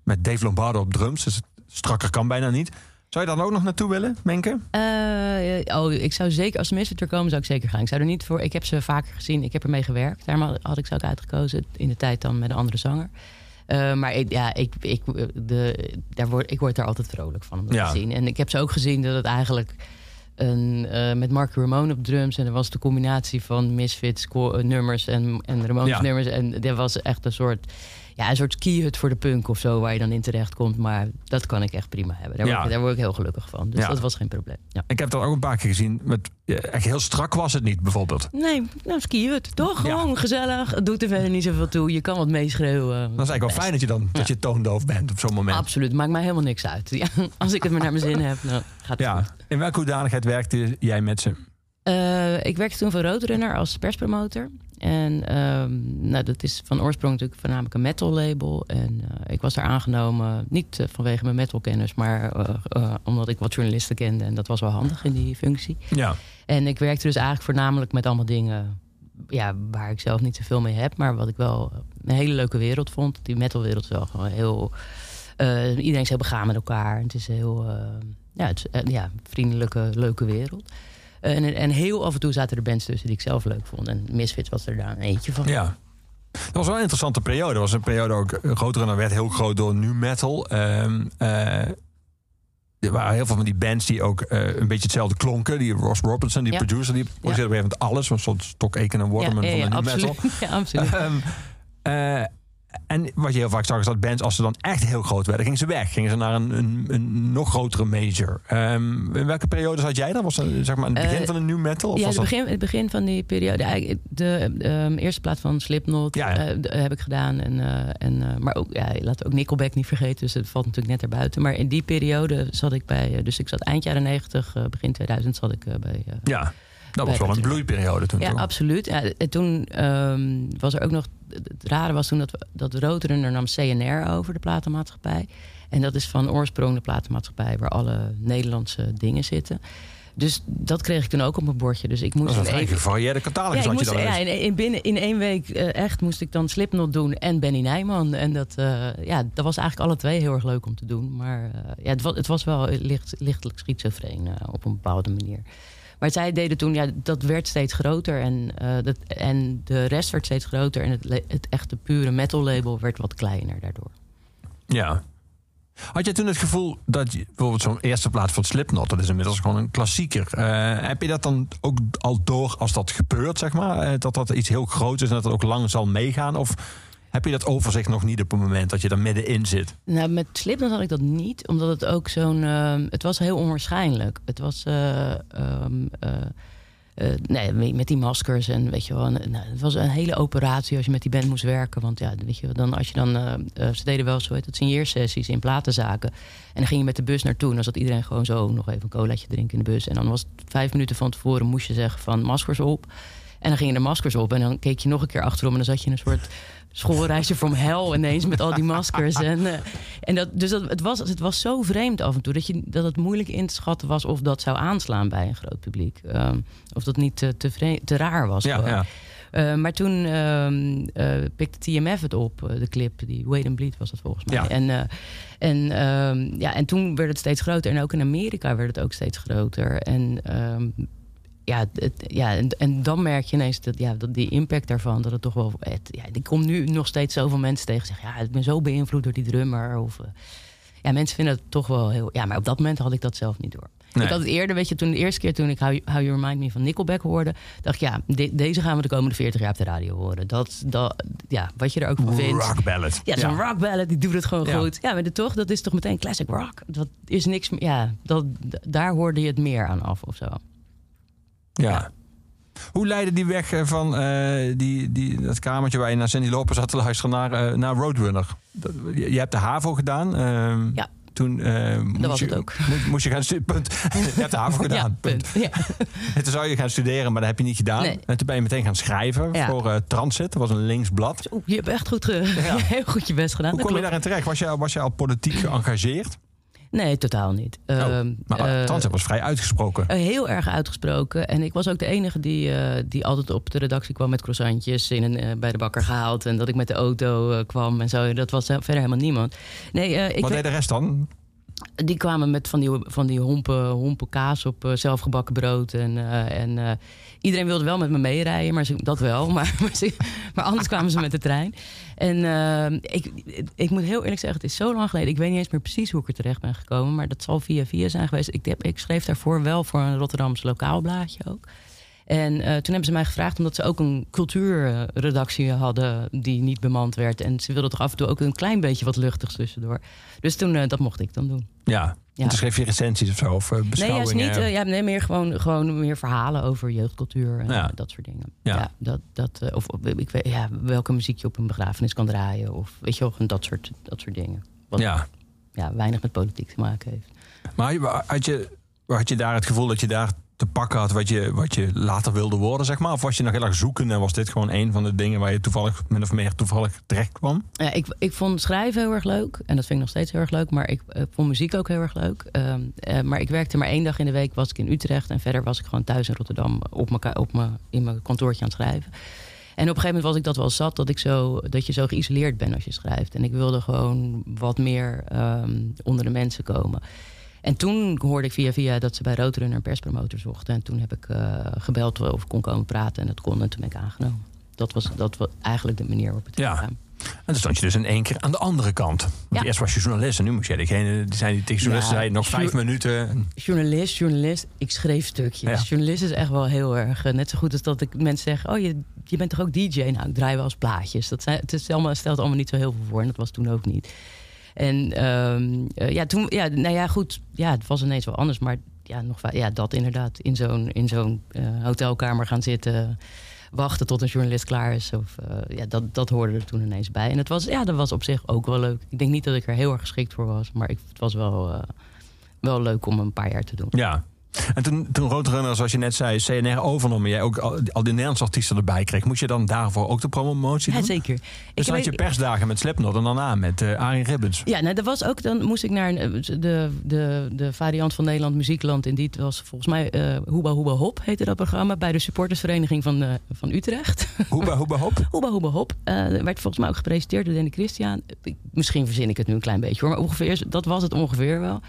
Met Dave Lombardo op drums. Dus strakker kan bijna niet. Zou je daar ook nog naartoe willen, Menke? Oh, ik zou zeker, als de Misfits er komen, zou ik zeker gaan. Ik zou er niet voor, ik heb ze vaker gezien, ik heb ermee gewerkt. Daarom had ik ze ook uitgekozen, in de tijd dan met een andere zanger. Eh, maar ik, ja, ik, ik, de, daar word, ik word daar altijd vrolijk van om dat Ja. te zien. En ik heb ze ook gezien dat het eigenlijk een, eh, met Mark Ramone op drums. En er was de combinatie van Misfits eh, nummers en, en Ramones Ja. nummers. En dat was echt een soort, ja, een soort keyhut voor de punk of zo, waar je dan in terecht komt. Maar dat kan ik echt prima hebben. Daar, Ja. word, ik, daar word ik heel gelukkig van. Dus Ja. dat was geen probleem. Ja. Ik heb dat ook een paar keer gezien. Met, echt heel strak was het niet, bijvoorbeeld. Nee, nou skiën het. Toch? Ja. Gewoon gezellig. Het doet er verder niet zoveel toe. Je kan wat meeschreeuwen. Dat is eigenlijk wel fijn dat je dan dat je toondoof bent op zo'n moment. Absoluut. Maakt mij helemaal niks uit. Ja, als ik het maar naar mijn zin heb, dan gaat het Ja. goed. In welke hoedanigheid werkte jij met ze? Eh, ik werkte toen voor Roadrunner als perspromotor. En ehm, nou, dat is van oorsprong natuurlijk voornamelijk een metal label. En eh, ik was daar aangenomen, niet eh, vanwege mijn metalkennis... maar eh, omdat ik wat journalisten kende. En dat was wel handig in die functie. Ja. En ik werkte dus eigenlijk voornamelijk met allemaal dingen ja, waar ik zelf niet zoveel mee heb, maar wat ik wel een hele leuke wereld vond. Die metalwereld is wel gewoon heel. iedereen is heel begaan met elkaar. Het is een heel. ja, het is, ja, vriendelijke, leuke wereld. En, en heel af en toe zaten er bands tussen die ik zelf leuk vond. En Misfits was er daar een eentje van. Ja. Dat was wel een interessante periode. Dat was een periode ook eh, groter en dan werd heel groot door nu metal. Ehm, eh, er waren heel veel van die bands die ook eh, een beetje hetzelfde klonken. Die Ross Robertson, die Ja. producer, die produceerde op een gegeven moment alles. Een soort Stock Aitken en Waterman ja, ja, van de nu absoluut. metal. Ja, absoluut. Ehm, eh, en wat je heel vaak zag is dat bands, als ze dan echt heel groot werden, gingen ze weg. Gingen ze naar een, een, een nog grotere major. Ehm, in welke periode zat jij daar? Was dat zeg maar het begin Eh, van de new metal? Of ja, was het dat... begin, het begin van die periode. De ehm, eerste plaat van Slipknot Ja, ja. eh, heb ik gedaan. En, eh, en, maar ook, ja, laten we ook Nickelback niet vergeten. Dus het valt natuurlijk net erbuiten. Maar in die periode zat ik bij... dus ik zat eind jaren 90, eh, begin 2000 zat ik bij... Ja, dat was wel een bloeiperiode toen. ja, toch? absoluut. Ja, en toen ehm, was er ook nog... Het rare was toen dat, dat Roadrunner nam CNR over, de platenmaatschappij. En dat is van oorsprong de platenmaatschappij... waar alle Nederlandse dingen zitten. Dus dat kreeg ik toen ook op mijn bordje. Dus ik moest Dat is een gevarieerde catalogus. ja, had je dan ja in, in, binnen, in één week eh, echt moest ik dan Slipknot doen en Benny Nijman. En dat, eh, ja, dat was eigenlijk alle twee heel erg leuk om te doen. Maar eh, ja, het, was, het was wel licht, lichtelijk schizofreen op een bepaalde manier. Maar zij deden toen, ja, dat werd steeds groter. En, eh, dat, en de rest werd steeds groter. En het, het echte pure metal label werd wat kleiner daardoor. Ja. Had je toen het gevoel dat je, bijvoorbeeld zo'n eerste plaats van Slipknot, dat is inmiddels gewoon een klassieker. Eh, heb je dat dan ook al door als dat gebeurt, zeg maar? Eh, dat dat iets heel groots is en dat het ook lang zal meegaan? Of heb je dat overzicht nog niet op het moment dat je er middenin zit? Nou, met Slipknot had ik dat niet, omdat het ook zo'n... ehm, het was heel onwaarschijnlijk. Het was... eh, nee, met- die maskers en weet je wel... nou, het was een hele operatie als je met die band moest werken. Want ja, weet je, dan als je dan... ze deden wel zo heet het, signeersessies in platenzaken. En dan ging je met de bus naartoe en dan zat iedereen gewoon zo nog even een colaatje drinken in de bus. En dan was vijf minuten van tevoren moest je zeggen van maskers op. En dan gingen de maskers op en dan keek je nog een keer achterom en dan zat je in een soort schoolreisje from hell ineens met al die maskers. En, eh, en dat, dus dat, het, was, het was zo vreemd af en toe dat, je, dat het moeilijk in te schatten was of dat zou aanslaan bij een groot publiek. Ehm, of dat niet te, te, vre- te raar was. Ja, ja. Eh, maar toen ehm, eh, pikte TMF het op, de clip. Die Wait and Bleed was dat volgens mij. Ja. En, en, ehm, ja, en toen werd het steeds groter. En ook in Amerika werd het ook steeds groter. En, ja, het, ja, en, en dan merk je ineens dat, ja, dat die impact daarvan... dat het toch wel... Het, ja, ik kom nu nog steeds zoveel mensen tegen zeggen... ja, ik ben zo beïnvloed door die drummer. Of, eh, ja, mensen vinden het toch wel heel... Ja, maar op dat moment had ik dat zelf niet door. Nee. Ik had het eerder, weet je, toen de eerste keer toen ik How, How You Remind Me van Nickelback hoorde, dacht ik, ja, de- deze gaan we de komende 40 jaar op de radio horen. Dat, dat, ja, wat je er ook van vindt. Rock ballad. Ja, zo'n rock ballad, die doet het gewoon Ja. goed. Ja, maar de, toch, dat is toch meteen classic rock. Dat is niks meer, ja, dat, daar hoorde je het meer aan af of zo. Ja. Hoe leidde die weg eh, van eh, die, die, dat kamertje waar je naar Cindy Loper zat te luisteren naar, eh, naar Roadrunner? Dat- Je, je hebt de HAVO gedaan. ehm, Ja. Toen moest, was je, het ook. Moest, moest je gaan studeren. Punt. Je hebt de HAVO gedaan. ja, punt. Ja. En toen zou je gaan studeren, maar dat heb je niet gedaan. Nee. En toen ben je meteen gaan schrijven Ja. voor Transit. Dat was een links blad. Je hebt echt goed, heel goed je best gedaan. Hoe dat kom je daarin terecht? Was je, was je al politiek geëngageerd? Nee, totaal niet. Oh, Ehm, maar eh, Transit was vrij uitgesproken. Eh, heel erg uitgesproken. En ik was ook de enige die, eh, die altijd op de redactie kwam met croissantjes in een, bij de bakker gehaald. En dat ik met de auto kwam en zo. Dat was verder helemaal niemand. Nee, ik Wat deed de rest dan? die kwamen met van die, van die hompen, hompen kaas op zelfgebakken brood. En, en iedereen wilde wel met me meerijden, maar dat wel. Maar, maar, ze- maar anders kwamen ze met de trein. En eh, ik, ik moet heel eerlijk zeggen, het is zo lang geleden. Ik weet niet eens meer precies hoe ik er terecht ben gekomen. Maar dat zal via via zijn geweest. Ik, heb, ik schreef daarvoor wel voor een Rotterdams lokaal blaadje ook. En eh, toen hebben ze mij gevraagd, omdat ze ook een cultuurredactie hadden die niet bemand werd. En ze wilden toch af en toe ook een klein beetje wat luchtigs tussendoor. Dus toen, eh, dat mocht ik dan doen. Ja. Ja. En toen schreef je recensies of zo? Of eh, Nee, beschouwingen? juist niet. eh, ja, nee, meer gewoon, gewoon meer verhalen over jeugdcultuur en Ja. dat soort dingen. Ja. Ja. dat, dat, eh, of ik weet, ja, welke muziek je op een begrafenis kan draaien. Of weet je wel, dat soort, dat soort dingen. Wat ja. ja, weinig met politiek te maken heeft. Maar had je, had je daar het gevoel dat je daar te pakken had wat je, wat je later wilde worden, zeg maar? Of was je nog heel erg zoeken en was dit gewoon een van de dingen waar je toevallig, min of meer toevallig terecht kwam? Ja, ik, ik vond schrijven heel erg leuk. En dat vind ik nog steeds heel erg leuk. Maar ik eh, vond muziek ook heel erg leuk. Ehm, eh, maar ik werkte maar één dag in de week was ik in Utrecht. En verder was ik gewoon thuis in Rotterdam op meka- op mijn, in mijn kantoortje aan het schrijven. En op een gegeven moment was ik dat wel zat dat, ik zo, dat je zo geïsoleerd bent als je schrijft. En ik wilde gewoon wat meer ehm, onder de mensen komen. En toen hoorde ik via via dat ze bij Roadrunner een perspromotor zochten. En toen heb ik eh, gebeld of ik kon komen praten. En dat kon en toen ben ik aangenomen. Dat was, dat was eigenlijk de manier waarop het Ja. ging. En dan stond je dus in één keer aan de andere kant. Want Ja. Eerst was je journalist en nu moest jij degene die zijn die tegen journalisten Ja, zei nog vijf minuten. Journalist, journalist. Ik schreef stukjes. Ja. Journalist is echt wel heel erg. eh, net zo goed als dat ik mensen zeg: Oh, je, je bent toch ook DJ? Nou, ik draai wel eens plaatjes. Dat zijn, het is allemaal, stelt allemaal niet zo heel veel voor. En dat was toen ook niet. En ehm, eh, ja, toen, ja, nou ja, goed. Ja, het was ineens wel anders. Maar ja, nog, ja dat inderdaad. In zo'n, in zo'n eh, hotelkamer gaan zitten. Wachten tot een journalist klaar is. Of, eh, ja, dat, dat hoorde er toen ineens bij. En het was, ja, dat was op zich ook wel leuk. Ik denk niet dat ik er heel erg geschikt voor was. Maar het was wel, wel leuk om een paar jaar te doen. Ja. En toen, toen Roadrunner, zoals je net zei, CNR overnam en jij ook al, al die Nederlandse artiesten erbij kreeg, moest je dan daarvoor ook de promotie Ja, doen? zeker. Dus Ik dan had je persdagen met Slipknot en daarna met eh Arie Ribbons. Ja, nou, dat was ook. Dan moest ik naar eh, de, de, de variant van Nederland Muziekland. En die was volgens mij eh Hoeba Hoeba Hop heette dat programma. Bij de supportersvereniging van, van Utrecht. Hoeba, hoeba, hop. Hoeba Hoeba Hop. Eh, werd volgens mij ook gepresenteerd door Danny Christian. Misschien verzin ik het nu een klein beetje hoor. Maar ongeveer, dat was het ongeveer wel.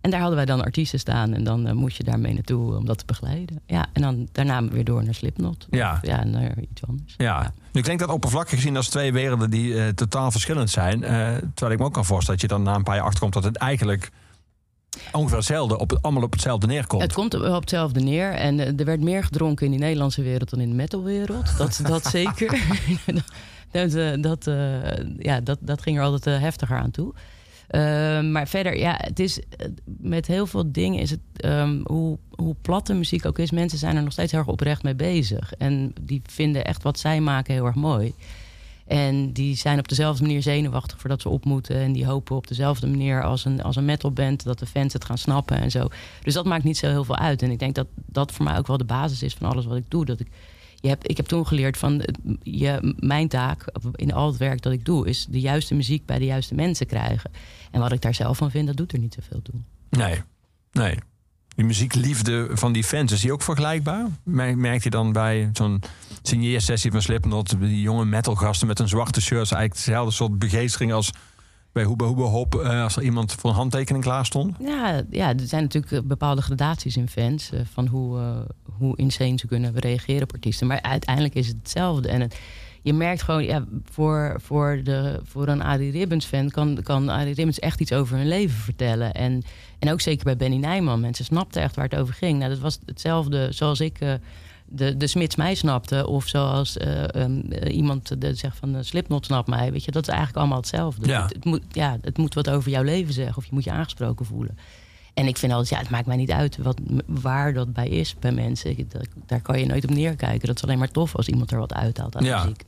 En daar hadden wij dan artiesten staan. En dan eh, moest je daarmee naartoe om dat te begeleiden. Ja, en dan daarna weer door naar Slipknot. Ja. Of, ja, naar iets anders. Ja. Nu klinkt dat oppervlakkig gezien als twee werelden die eh, totaal verschillend zijn. Eh, terwijl ik me ook kan voorstellen dat je dan na een paar jaar achterkomt dat het eigenlijk ongeveer hetzelfde, op, allemaal op hetzelfde neerkomt. Het komt op hetzelfde neer. En er werd meer gedronken in die Nederlandse wereld dan in de metalwereld. Dat, dat zeker. dat, dat, ja, dat, dat ging er altijd heftiger aan toe. Eh, maar verder, ja, het is eh, met heel veel dingen is het ehm, hoe, hoe plat de muziek ook is. Mensen zijn er nog steeds heel erg oprecht mee bezig. En die vinden echt wat zij maken heel erg mooi. En die zijn op dezelfde manier zenuwachtig voordat ze op moeten. En die hopen op dezelfde manier als een, als een metalband dat de fans het gaan snappen en zo. Dus dat maakt niet zo heel veel uit. En ik denk dat dat voor mij ook wel de basis is van alles wat ik doe. Dat ik, je hebt, ik heb toen geleerd van je, mijn taak in al het werk dat ik doe, is de juiste muziek bij de juiste mensen krijgen. En wat ik daar zelf van vind, dat doet er niet zoveel toe. Nee, nee. Die muziekliefde van die fans, is die ook vergelijkbaar? Mer- Merkt je dan bij zo'n signeersessie van Slipknot... die jonge metalgasten met een zwarte shirt... eigenlijk dezelfde soort begeestering als bij Hoeba Hoeba Hop... eh, als er iemand voor een handtekening klaar stond? Ja, ja, er zijn natuurlijk eh, bepaalde gradaties in fans. eh, van hoe, hoe insane ze kunnen reageren op artiesten. Maar uiteindelijk is het hetzelfde. En het, je merkt gewoon, ja, voor, voor, de, voor een Arie Ribbons fan kan, kan Arie Ribbons echt iets over hun leven vertellen. En, en ook zeker bij Benny Nijman. Mensen snapten echt waar het over ging. Nou, dat was hetzelfde zoals ik. eh, de, de Smits mij snapte. Of zoals eh, ehm, eh, iemand de, zegt van uh, Slipknot snapt mij. Weet je, dat is eigenlijk allemaal hetzelfde. Ja. Het, het moet, ja, het moet wat over jouw leven zeggen. Of je moet je aangesproken voelen. En ik vind altijd, ja, het maakt mij niet uit wat, waar dat bij is bij mensen. Ik- dat- daar kan je nooit op neerkijken. Dat is alleen maar tof als iemand er wat uithaalt aan Ja. muziek.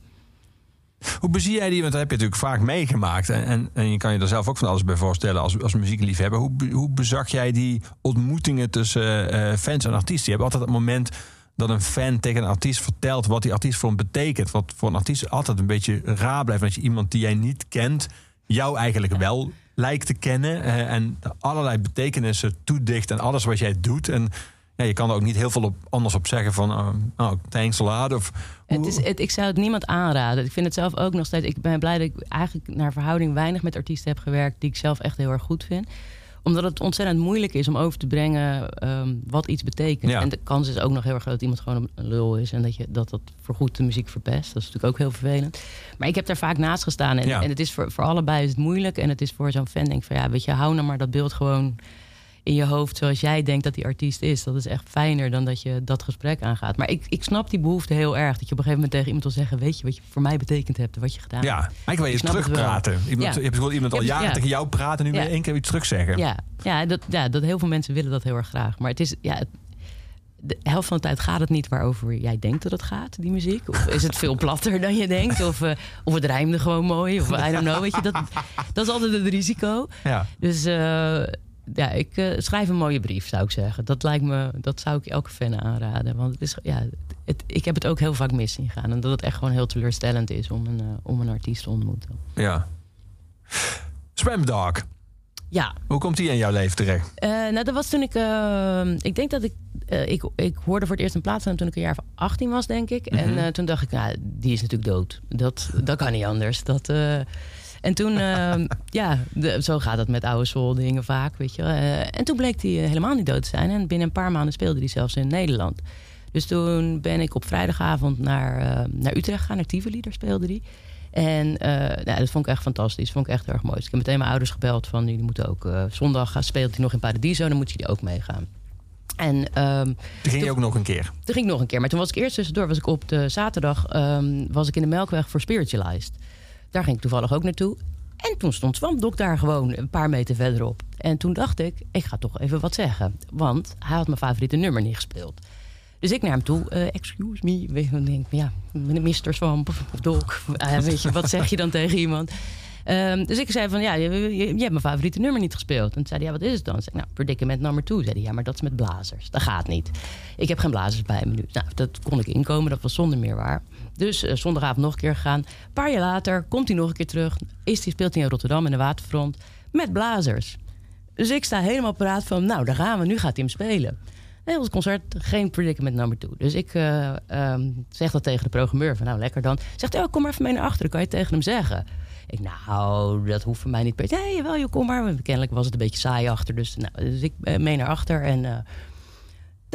Hoe bezie jij die? Want dat heb je natuurlijk vaak meegemaakt. En, en, je kan je er zelf ook van alles bij voorstellen als, als muziekliefhebber. Hoe, hoe bezag jij die ontmoetingen tussen eh, fans en artiesten? Je hebt altijd het moment dat een fan tegen een artiest vertelt wat die artiest voor hem betekent. Wat voor een artiest altijd een beetje raar blijft. Dat je iemand die jij niet kent, jou eigenlijk wel lijkt te kennen. eh, en allerlei betekenissen toedicht en alles wat jij doet. En ja, je kan er ook niet heel veel op, anders op zeggen van... oh, thanks a lot. Of, Het is, het, ik zou het niemand aanraden. Ik vind het zelf ook nog steeds. Ik ben blij dat ik eigenlijk naar verhouding weinig met artiesten heb gewerkt die ik zelf echt heel erg goed vind. Omdat het ontzettend moeilijk is om over te brengen ehm, wat iets betekent. Ja. En de kans is ook nog heel erg groot dat iemand gewoon een lul is en dat je dat, dat voorgoed de muziek verpest. Dat is natuurlijk ook heel vervelend. Maar ik heb daar vaak naast gestaan. En, Ja. en het is voor, voor allebei is het moeilijk. En het is voor zo'n fan denk ik van ja, weet je, hou nou maar dat beeld gewoon in je hoofd zoals jij denkt dat die artiest is. Dat is echt fijner dan dat je dat gesprek aangaat. Maar ik, ik snap die behoefte heel erg. Dat je op een gegeven moment tegen iemand wil zeggen... weet je wat je voor mij betekend hebt, wat je gedaan Ja, hebt. eigenlijk wil je terugpraten. Iemand, Ja. Je hebt gewoon iemand al Ja, jaren ja. tegen jou praten... en nu Ja. wil je één keer iets terugzeggen. Ja, ja, dat, ja, dat heel veel mensen willen dat heel erg graag. Maar het is... Ja, het- de helft van de tijd gaat het niet waarover jij denkt dat het gaat, die muziek. Of is het veel platter dan je denkt? Of, eh, of het rijmde gewoon mooi. Of I don't know. Weet je, dat, dat is altijd het risico. Ja. Dus eh, ja ik eh, schrijf een mooie brief, zou ik zeggen. Dat lijkt me, dat zou ik elke fan aanraden. Want het is, ja, het, ik heb het ook heel vaak mis zien gaan. En dat het echt gewoon heel teleurstellend is om een, eh, om een artiest te ontmoeten. Ja. Swam Dog. Ja, Hoe komt die in jouw leven terecht? Eh, nou, dat was toen ik. eh, ik denk dat ik, ik. Ik hoorde voor het eerst een plaats aan toen ik een jaar of 18 was, denk ik. En eh, toen dacht ik, nou, die is natuurlijk dood. Dat, dat kan niet anders. Dat, en toen, eh, ja, de- zo gaat het met oude soul dingen vaak, weet je. Eh, en toen bleek hij helemaal niet dood te zijn. En binnen een paar maanden speelde hij zelfs in Nederland. Dus toen ben ik op vrijdagavond naar, eh, naar Utrecht gegaan, naar Tivoli, daar speelde hij. En eh, nou, dat vond ik echt fantastisch. Dat vond ik echt erg mooi. Dus ik heb meteen mijn ouders gebeld van... jullie moeten ook... eh, zondag gaan- speelt hij nog in Paradiso, dan moeten jullie ook meegaan. En ehm, Toen ging je ook nog een keer. toen ging ik nog een keer. Maar toen was ik eerst tussendoor, was ik op de zaterdag... ehm, was ik in de Melkweg voor Spiritualized. Daar ging ik toevallig ook naartoe. En toen stond Swampdok daar gewoon een paar meter verderop. En toen dacht ik, ik ga toch even wat zeggen. Want hij had mijn favoriete nummer niet gespeeld. Dus ik naar hem toe, eh, excuse me. Weet dan denk ik, ja, Mr. Swamp of Dok. Weet je, wat zeg je dan tegen iemand? Ehm, dus ik zei van, ja, je, je- hebt mijn favoriete nummer niet gespeeld. En toen zei hij, ja, wat is het dan? Zei ik, nou, Predicament nummer 2. Zei hij, ja, maar dat is met blazers. Dat gaat niet. Ik heb geen blazers bij me nu. Nou, dat kon ik inkomen, dat was zonder meer waar. Dus eh, zondagavond nog een keer gegaan. Een paar jaar later komt hij nog een keer terug. Is hij, speelt hij in Rotterdam in de Waterfront met blazers. Dus ik sta helemaal paraat van, nou, daar gaan we. Nu gaat hij hem spelen. Nee, ons concert geen predicament number 2. Dus ik eh, ehm, zeg dat tegen de programmeur. Van, nou, lekker dan. Zegt hij, oh, kom maar even mee naar achteren. Kan je tegen hem zeggen? Ik, nou, dat hoeft voor mij niet per se. Jawel, joh, kom maar. Kennelijk was het een beetje saai achter. Dus, nou, dus ik eh, mee naar achter. En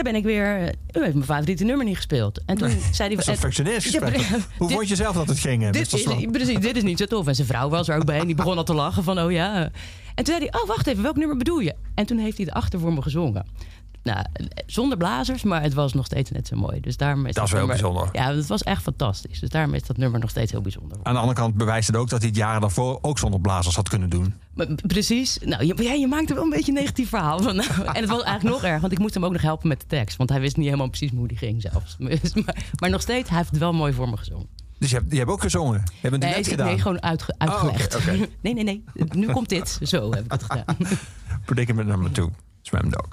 daar ben ik weer... eh, U heeft mijn favoriete nummer niet gespeeld. En toen zei hij... Dat is een en- functioneersgesprek. Ja, Hoe dit- vond je zelf dat het ging? eh, dit is, precies, dit is niet zo tof. En zijn vrouw was er ook bij en die begon al te lachen van, oh ja. En toen zei hij, oh wacht even, welk nummer bedoel je? En toen heeft hij het achter voor me gezongen. Nou, zonder blazers, maar het was nog steeds net zo mooi. Dus daarom is Dat is wel nummer- bijzonder. Ja, dat was echt fantastisch. Dus daarom is dat nummer nog steeds heel bijzonder. Aan de andere kant bewijst het ook dat hij het jaren daarvoor ook zonder blazers had kunnen doen. Maar, precies. Nou, je, ja, je maakt er wel een beetje een negatief verhaal van. En het was eigenlijk nog erg, want ik moest hem ook nog helpen met de tekst. Want hij wist niet helemaal precies hoe die ging zelfs. Maar, maar nog steeds, hij heeft het wel mooi voor me gezongen. Dus je hebt, je hebt ook gezongen. Je hebt een Nee, gedaan. nee gewoon uitge- uitgelegd. nee, nee, nee. Nu komt dit. Zo heb ik het gedaan. Predicament number two. Swam Dog.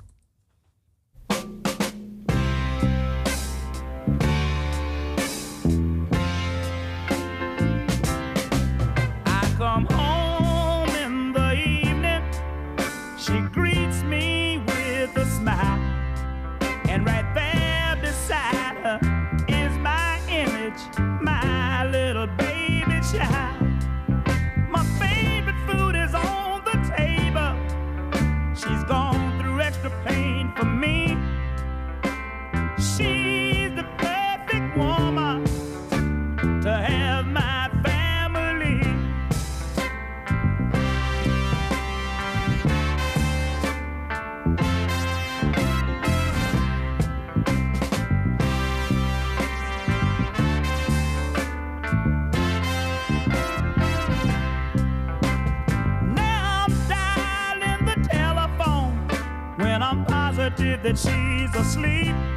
I'm that she's asleep.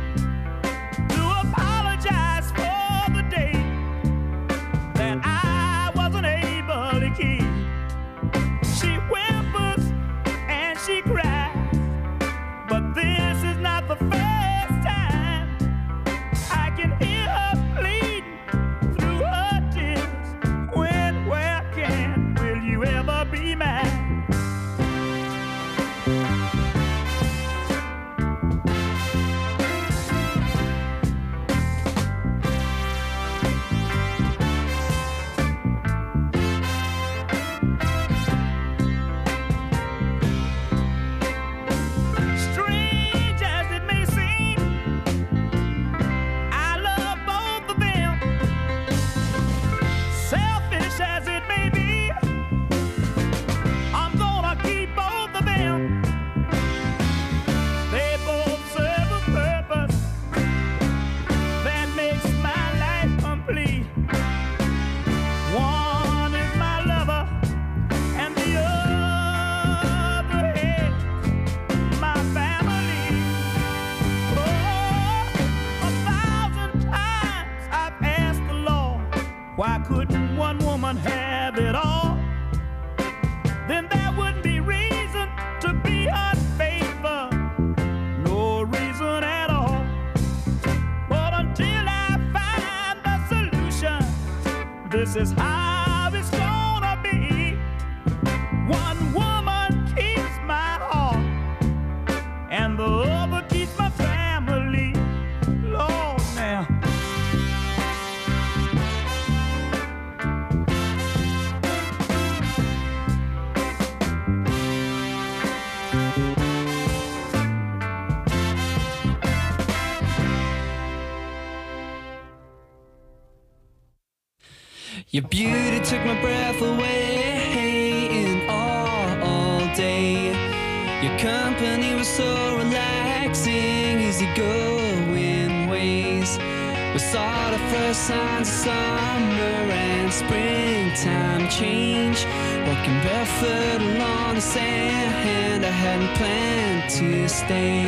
summer and springtime change. Walking barefoot along the sand, I hadn't planned to stay.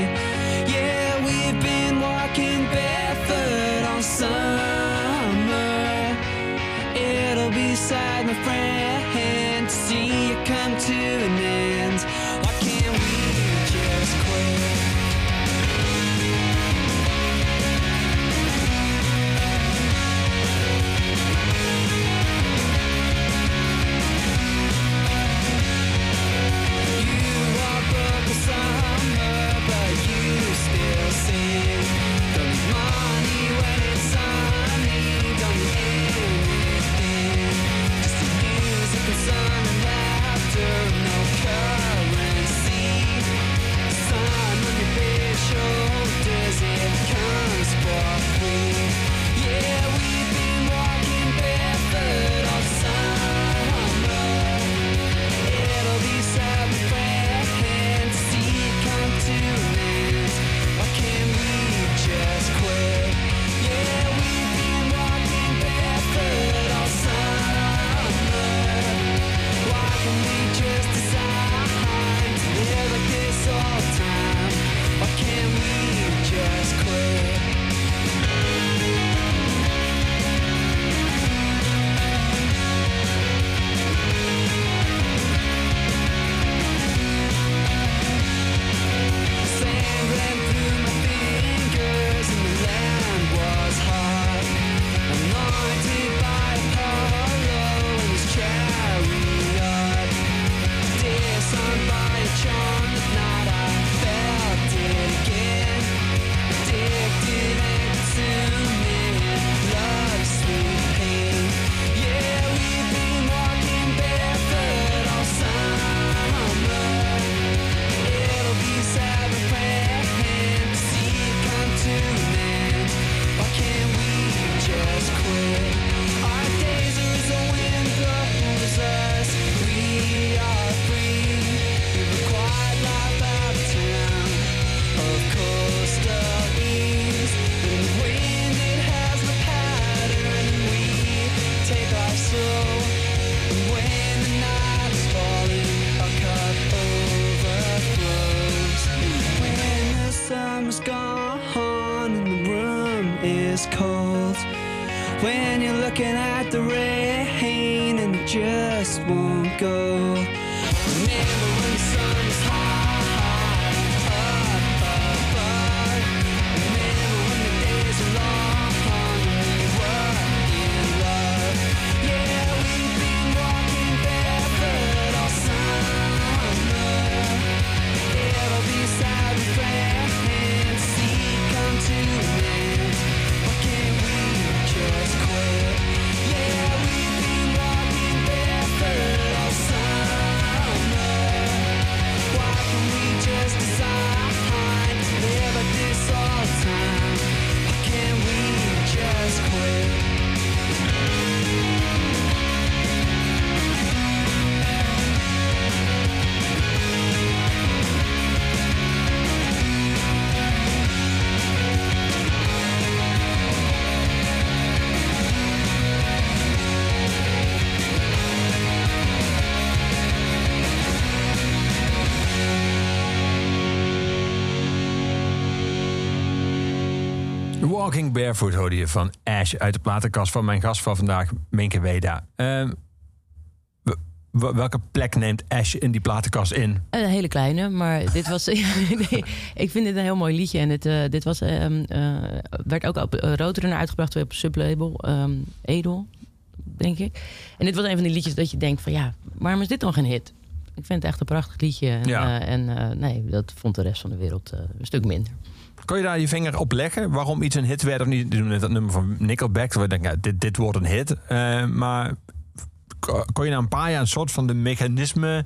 Yeah, we've been walking barefoot all summer. It'll be sad, my friend, to see you come to an end. Walking Barefoot hoorde je van Ash uit de platenkast van mijn gast van vandaag, Minke Weda. Ehm, welke plek neemt Ash in die platenkast in? Een hele kleine, maar dit was. ik vind dit een heel mooi liedje. En dit, eh, dit was, ehm, eh, werd ook op eh, Roadrunner uitgebracht op sublabel um, Edel, denk ik. En dit was een van die liedjes dat je denkt: van ja, waarom is dit dan geen hit? Ik vind het echt een prachtig liedje. En, en nee, dat vond de rest van de wereld een stuk minder. Kon je daar je vinger op leggen waarom iets een hit werd of niet? Doen net dat nummer van Nickelback. je denkt, ja, dit, dit wordt een hit. Eh, maar ko- kon je na een paar jaar een soort van de mechanisme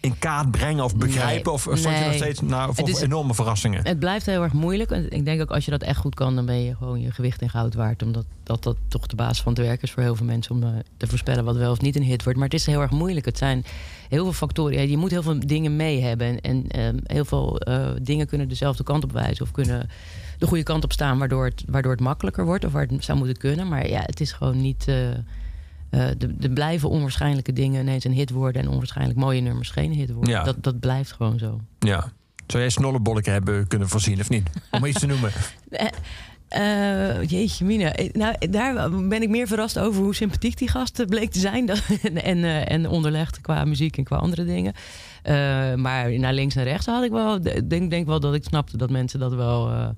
in kaart brengen of begrijpen? Nee, of stond je nog steeds naar is- enorme verrassingen? Het blijft heel erg moeilijk. En Ik denk ook als je dat echt goed kan, dan ben je gewoon je gewicht in goud waard. Omdat dat, dat toch de basis van het werk is voor heel veel mensen om eh, te voorspellen wat wel of niet een hit wordt. Maar het is heel erg moeilijk. Het zijn heel veel factoren. Je moet heel veel dingen mee hebben. En ehm, heel veel eh, dingen kunnen dezelfde kant op wijzen of kunnen de goede kant op staan, waardoor het, waardoor het makkelijker wordt of waar het zou moeten kunnen. Maar ja, het is gewoon niet. Eh, eh, de, de blijven onwaarschijnlijke dingen ineens een hit worden en onwaarschijnlijk mooie nummers geen hit worden. Ja. Dat, dat blijft gewoon zo. Ja. Zou jij snollebolleken hebben kunnen voorzien of niet? Om iets te noemen. Eh, jeetje, Mina. Eh, Nou, daar ben ik meer verrast over hoe sympathiek die gast bleek te zijn. Dat- en, eh, en onderlegd qua muziek en qua andere dingen. Eh, maar naar links en rechts had ik wel. Ik denk, denk wel dat ik snapte dat mensen dat wel.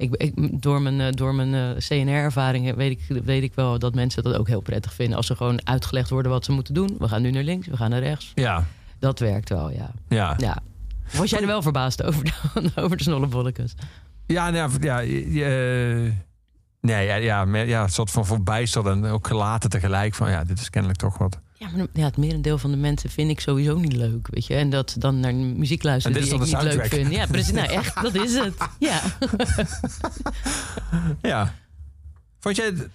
Eh, ik, ik, door mijn, eh, door mijn eh, CNR-ervaringen weet ik, weet ik wel dat mensen dat ook heel prettig vinden. Als ze gewoon uitgelegd worden wat ze moeten doen. We gaan nu naar links, we gaan naar rechts. Ja. Dat werkt wel, ja. Ja. ja. Was jij er wel verbaasd over, over de snollebolletjes? Ja, nou, ja, je- nee, ja, ja, ja, een soort van verbijsterd en ook gelaten tegelijk. Van ja, dit is kennelijk toch wat. Ja, maar ja, het merendeel van de mensen vind ik sowieso niet leuk, weet je. En dat dan naar muziek luisteren En dit die is ik niet leuk vind. Ja, precies. Nou, echt, dat is het. Ja. Ja. Vond jij het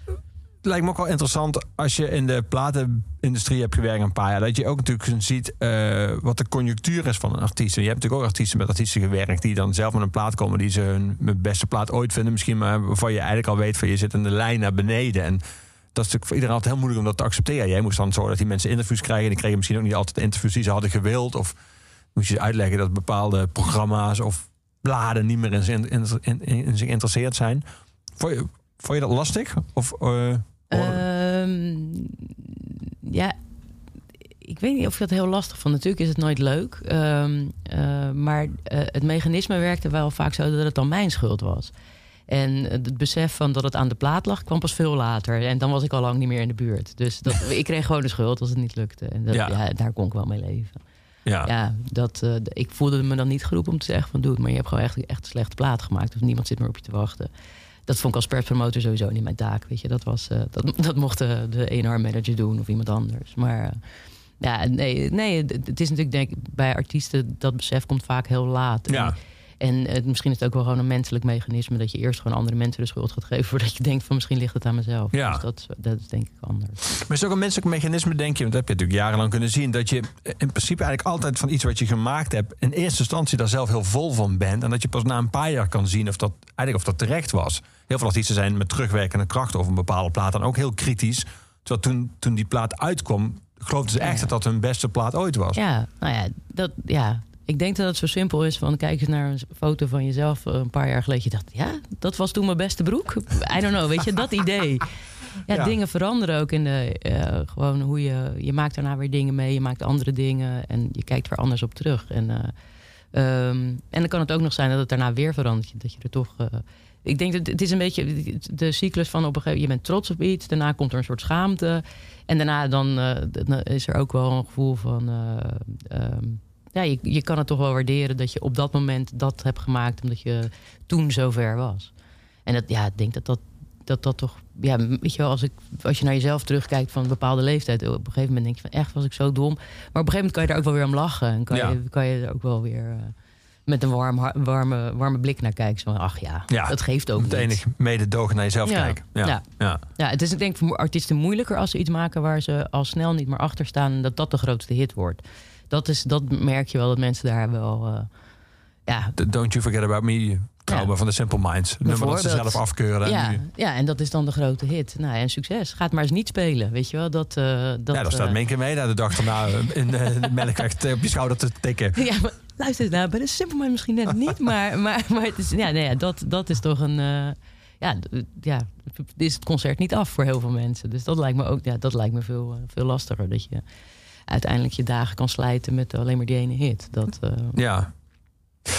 lijkt me ook wel interessant als je in de platenindustrie hebt gewerkt een paar jaar. Dat je ook natuurlijk ziet eh, wat de conjunctuur is van een artiest. En je hebt natuurlijk ook artiesten met artiesten gewerkt die dan zelf met een plaat komen die ze hun, hun beste plaat ooit vinden. Misschien maar waarvan je eigenlijk al weet van je zit in de lijn naar beneden. En dat is natuurlijk voor iedereen altijd heel moeilijk om dat te accepteren. Jij moest dan zorgen dat die mensen interviews krijgen. Die kregen misschien ook niet altijd interviews die ze hadden gewild. Of moest je uitleggen dat bepaalde programma's of bladen niet meer in, in, zich geïnteresseerd zijn. Vond je, je dat lastig? Of, eh, Ehm, ja, ik weet niet of ik dat heel lastig vond. Natuurlijk is het nooit leuk. Ehm, eh, maar eh, het mechanisme werkte wel vaak zo dat het dan mijn schuld was. En het besef van dat het aan de plaat lag, kwam pas veel later. En dan was ik al lang niet meer in de buurt. Dus dat, ik kreeg gewoon de schuld als het niet lukte. En dat, Ja. ja. daar kon ik wel mee leven. ja. Ja, dat, eh, ik voelde me dan niet geroepen om te zeggen van doe het. Maar je hebt gewoon echt, echt een slechte plaat gemaakt. Of niemand zit meer op je te wachten. Dat vond ik als perspromotor sowieso niet mijn taak. Weet je, dat, was, eh, dat, dat mocht de, de A&R manager doen of iemand anders. Maar eh, ja, nee, nee, het het is natuurlijk denk ik bij artiesten dat besef komt vaak heel laat. Ja. En, en eh, misschien is het ook wel gewoon een menselijk mechanisme dat je eerst gewoon andere mensen de schuld gaat geven voordat je denkt van misschien ligt het aan mezelf. Ja. Dus dat, is- dat is denk ik anders. Maar is het ook een menselijk mechanisme, denk je? Want dat heb je natuurlijk jarenlang kunnen zien. Dat je in principe eigenlijk altijd van iets wat je gemaakt hebt... in eerste instantie daar zelf heel vol van bent. En dat je pas na een paar jaar kan zien of dat, eigenlijk of dat terecht was. Heel veel artiesten zijn met terugwerkende kracht over een bepaalde plaat... dan ook heel kritisch. Terwijl toen, toen die plaat uitkwam... geloofden ze echt Ja. dat dat hun beste plaat ooit was. Ja, nou ja, dat, ja, ik denk dat het zo simpel is van kijk eens naar een foto van jezelf eh, een paar jaar geleden. Je dacht, ja, dat was toen mijn beste broek. I don't know, weet je, dat idee. Ja, Ja. dingen veranderen ook in de, eh, gewoon hoe je, je maakt daarna weer dingen mee, je maakt andere dingen en je kijkt weer anders op terug. En, eh, ehm, en dan kan het ook nog zijn dat het daarna weer verandert, dat je er toch... ik denk dat het is een beetje de cyclus van op een gegeven moment, je bent trots op iets, daarna komt er een soort schaamte. En daarna dan, dan is er ook wel een gevoel van. eh, ehm, ja, je, je kan het toch wel waarderen dat je op dat moment dat hebt gemaakt, omdat je toen zo ver was. En dat, ja, ik denk dat dat, dat, dat toch. Ja, weet je wel, als, ik, als je naar jezelf terugkijkt van een bepaalde leeftijd, op een gegeven moment denk je van echt was ik zo dom. Maar op een gegeven moment kan je daar ook wel weer om lachen. En kan, Ja. je, kan je er ook wel weer. eh, met een warm, warme, warme blik naar kijken. Zo ach ja, Ja, dat geeft ook Het enige mededogen naar jezelf Ja. kijken. Ja. Ja. Ja. Ja, het is ik denk voor artiesten moeilijker als ze iets maken waar ze al snel niet meer achter staan en dat dat de grootste hit wordt. Dat, is, dat merk je wel dat mensen daar wel. eh, ja, Don't You Forget About Me komen van de Simple Minds. Nummer dat ze zelf afkeuren. En ja, nu- ja, en dat is dan de grote hit. Nou, en succes. Ga het maar eens niet spelen. Weet je wel? Dat, eh dat, ja, daar staat eh, Minke mee naar de dag daarna in eh, de melkweg te- op je schouder te tikken. ja, maar luister eens nou, bij de Simple Man misschien net niet, maar, maar, maar het is, ja, nee, ja, dat, dat is toch een. eh, ja, ja, is het concert niet af voor heel veel mensen. Dus dat lijkt me ook, ja, dat lijkt me veel, veel lastiger. Dat je uiteindelijk je dagen kan slijten met alleen maar die ene hit. Dat, eh, Ja.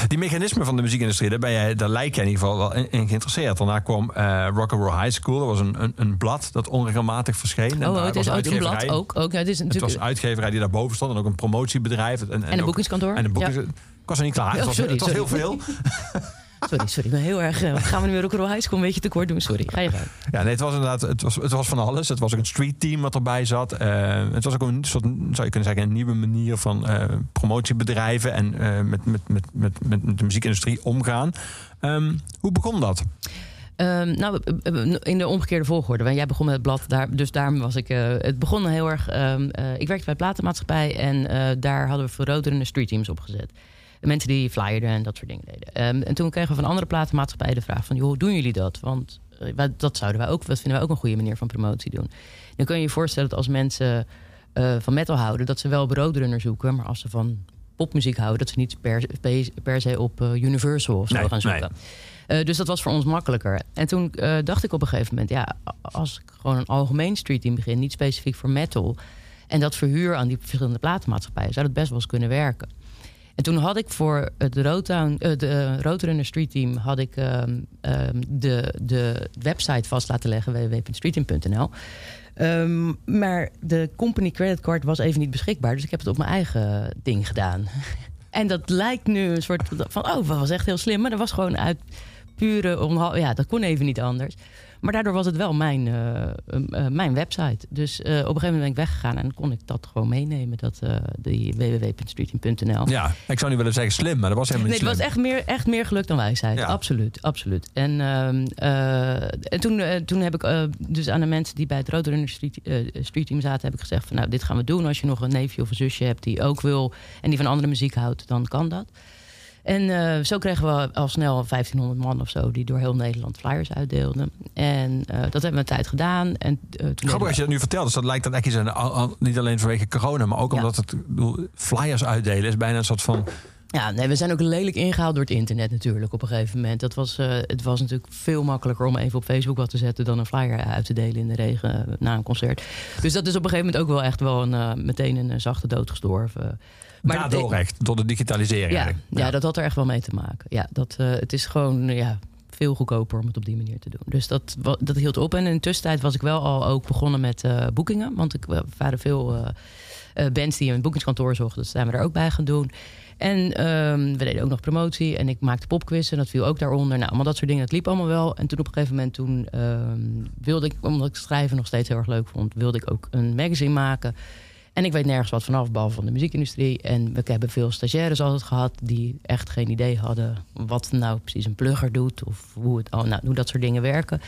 Die mechanismen van de muziekindustrie, daar, ben jij, daar lijk jij in ieder geval wel in, in geïnteresseerd. Daarna kwam eh Rock and Roll High School. Dat was een, een, een blad dat onregelmatig verscheen. En Oh, daar het is ooit een blad ook. ook ja, het is Het natuurlijk, was een uitgeverij die daarboven stond en ook een promotiebedrijf. En, en een ook- boekingskantoor. En een boekings- Ja. Ik was er niet klaar. het Oh, sorry, het was heel veel. Sorry, sorry. Ik ben heel erg... eh, gaan we nu weer Rock'n'Roll High School een beetje tekort doen? Sorry, ga je gang. Ja, nee, het was inderdaad, het was, het was van alles. Het was ook een street team wat erbij zat. Eh, het was ook een soort, zou je kunnen zeggen, een nieuwe manier van eh, promotiebedrijven en met, met, met, met, met, de muziekindustrie omgaan. Ehm, hoe begon dat? Ehm, nou, in de omgekeerde volgorde. Want jij begon met het blad, daar, dus daarom was ik... het begon heel erg... ehm, eh, ik werkte bij een platenmaatschappij en daar hadden we veroderende streetteams opgezet. Mensen die flyerden en dat soort dingen deden. Ehm, en toen kregen we van andere platenmaatschappijen de vraag van... joh, hoe doen jullie dat? Want eh, wij- dat zouden wij ook, dat vinden wij ook een goede manier van promotie doen. Dan kun je je voorstellen dat als mensen eh, van metal houden... dat ze wel op roadrunner zoeken, maar als ze van popmuziek houden... dat ze niet per, per, per se op eh, Universal of zo Nee, gaan zoeken. nee. Dus dat was voor ons makkelijker. En toen dacht ik op een gegeven moment, ja, als ik gewoon een algemeen streetteam begin, niet specifiek voor metal, en dat verhuur aan die verschillende platenmaatschappijen, zou dat best wel eens kunnen werken. En toen had ik voor het Roadtown, eh, de Roadrunner Street Team had ik ehm, ehm, de, de website vast laten leggen, www.streetteam.nl. Ehm, maar de company creditcard was even niet beschikbaar, dus ik heb het op mijn eigen ding gedaan. En dat lijkt nu een soort van, oh, dat was echt heel slim. Maar dat was gewoon uit pure Ja, dat kon even niet anders. Maar daardoor was het wel mijn, eh, eh, eh, mijn website. Dus op een gegeven moment ben ik weggegaan en kon ik dat gewoon meenemen. Dat, die www.streeting.nl. Ja, ik zou nu willen zeggen slim, maar dat was helemaal Nee, niet het was echt meer, echt meer geluk dan wijsheid. Ja. Absoluut, absoluut. En, ehm, eh, en toen, toen heb ik dus aan de mensen die bij het Roadrunner Street, Street Team zaten... heb ik gezegd van nou, dit gaan we doen. Als je nog een neefje of een zusje hebt die ook wil... en die van andere muziek houdt, dan kan dat. En eh, zo kregen we al snel 1500 man of zo... die door heel Nederland flyers uitdeelden. En eh, dat hebben we een tijd gedaan. En, toen deden Grappig we- als je dat nu vertelt. Dus dat lijkt dan echt niet alleen vanwege corona, maar ook Ja. omdat het bedoel, flyers uitdelen is bijna een soort van. Ja, nee, we zijn ook lelijk ingehaald door het internet natuurlijk op een gegeven moment. Dat was, het was natuurlijk veel makkelijker om even op Facebook wat te zetten... dan een flyer uit te delen in de regen na een concert. Dus dat is op een gegeven moment ook wel echt wel een, meteen een zachte dood gestorven. Maar dat- Daardoor echt, door de digitalisering. ja, ja. dat had er echt wel mee te maken. Ja, dat, eh, het is gewoon eh, ja, veel goedkoper om het op die manier te doen. Dus dat, dat hield op. En in de tussentijd was ik wel al ook begonnen met eh, boekingen. Want ik er waren veel eh, eh, bands die een boekingskantoor zochten. Dus zijn we er ook bij gaan doen. En ehm, we deden ook nog promotie. En ik maakte popquiz en dat viel ook daaronder. Nou, allemaal dat soort dingen. Dat liep allemaal wel. En toen op een gegeven moment toen ehm, wilde ik... omdat ik schrijven nog steeds heel erg leuk vond... wilde ik ook een magazine maken... En ik weet nergens wat vanaf, behalve van de muziekindustrie. En we hebben veel stagiaires altijd gehad die echt geen idee hadden wat nou precies een plugger doet of hoe, het, oh, nou, hoe dat soort dingen werken.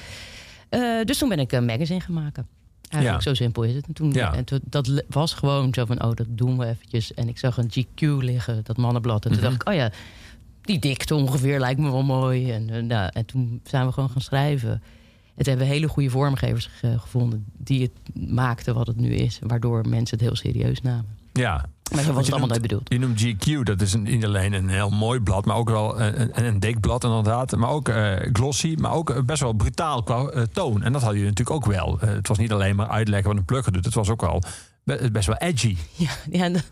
Eh, dus toen ben ik een magazine gaan maken. Eigenlijk Ja. zo simpel is het. En, toen, Ja. en toen, dat was gewoon zo van, oh, dat doen we eventjes. En ik zag een GQ liggen, dat mannenblad. En toen Mhm. dacht ik, oh ja, die dikte ongeveer lijkt me wel mooi. En, eh, nou, en toen zijn we gewoon gaan schrijven. Het hebben hele goede vormgevers ge- gevonden die het maakten wat het nu is. Waardoor mensen het heel serieus namen. Ja. Maar zo was je het allemaal nooit bedoeld. Je noemt GQ, dat is een, niet alleen een heel mooi blad, maar ook wel een, een, dik blad inderdaad. Maar ook eh, glossy, maar ook eh, best wel brutaal qua eh, toon. En dat hadden jullie natuurlijk ook wel. Eh, het was niet alleen maar uitleggen wat een plugger doet. Het was ook wel be- best wel edgy. Ja, ja dat,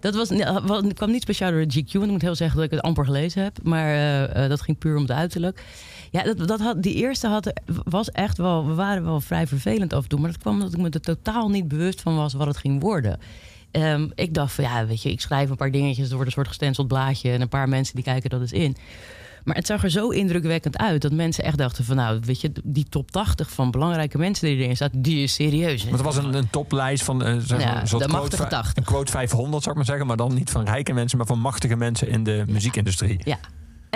dat was, het kwam niet speciaal door de GQ. Want ik moet heel zeggen dat ik het amper gelezen heb. Maar eh, eh, dat ging puur om het uiterlijk. Ja, dat, dat had, die eerste had, was echt wel... We waren wel vrij vervelend af en toe. Maar dat kwam omdat ik me er totaal niet bewust van was wat het ging worden. Ehm, ik dacht van, ja, weet je, ik schrijf een paar dingetjes. Er wordt een soort gestenceld blaadje. En een paar mensen die kijken dat eens in. Maar het zag er zo indrukwekkend uit dat mensen echt dachten van... nou, weet je, die top 80 van belangrijke mensen die erin staat... die is serieus. Want het was een, een toplijst van eh, zeg Ja, de quote, machtige vij- 80. Een quote 500 zou ik maar zeggen. Maar dan niet van rijke mensen, maar van machtige mensen in de muziekindustrie. Ja.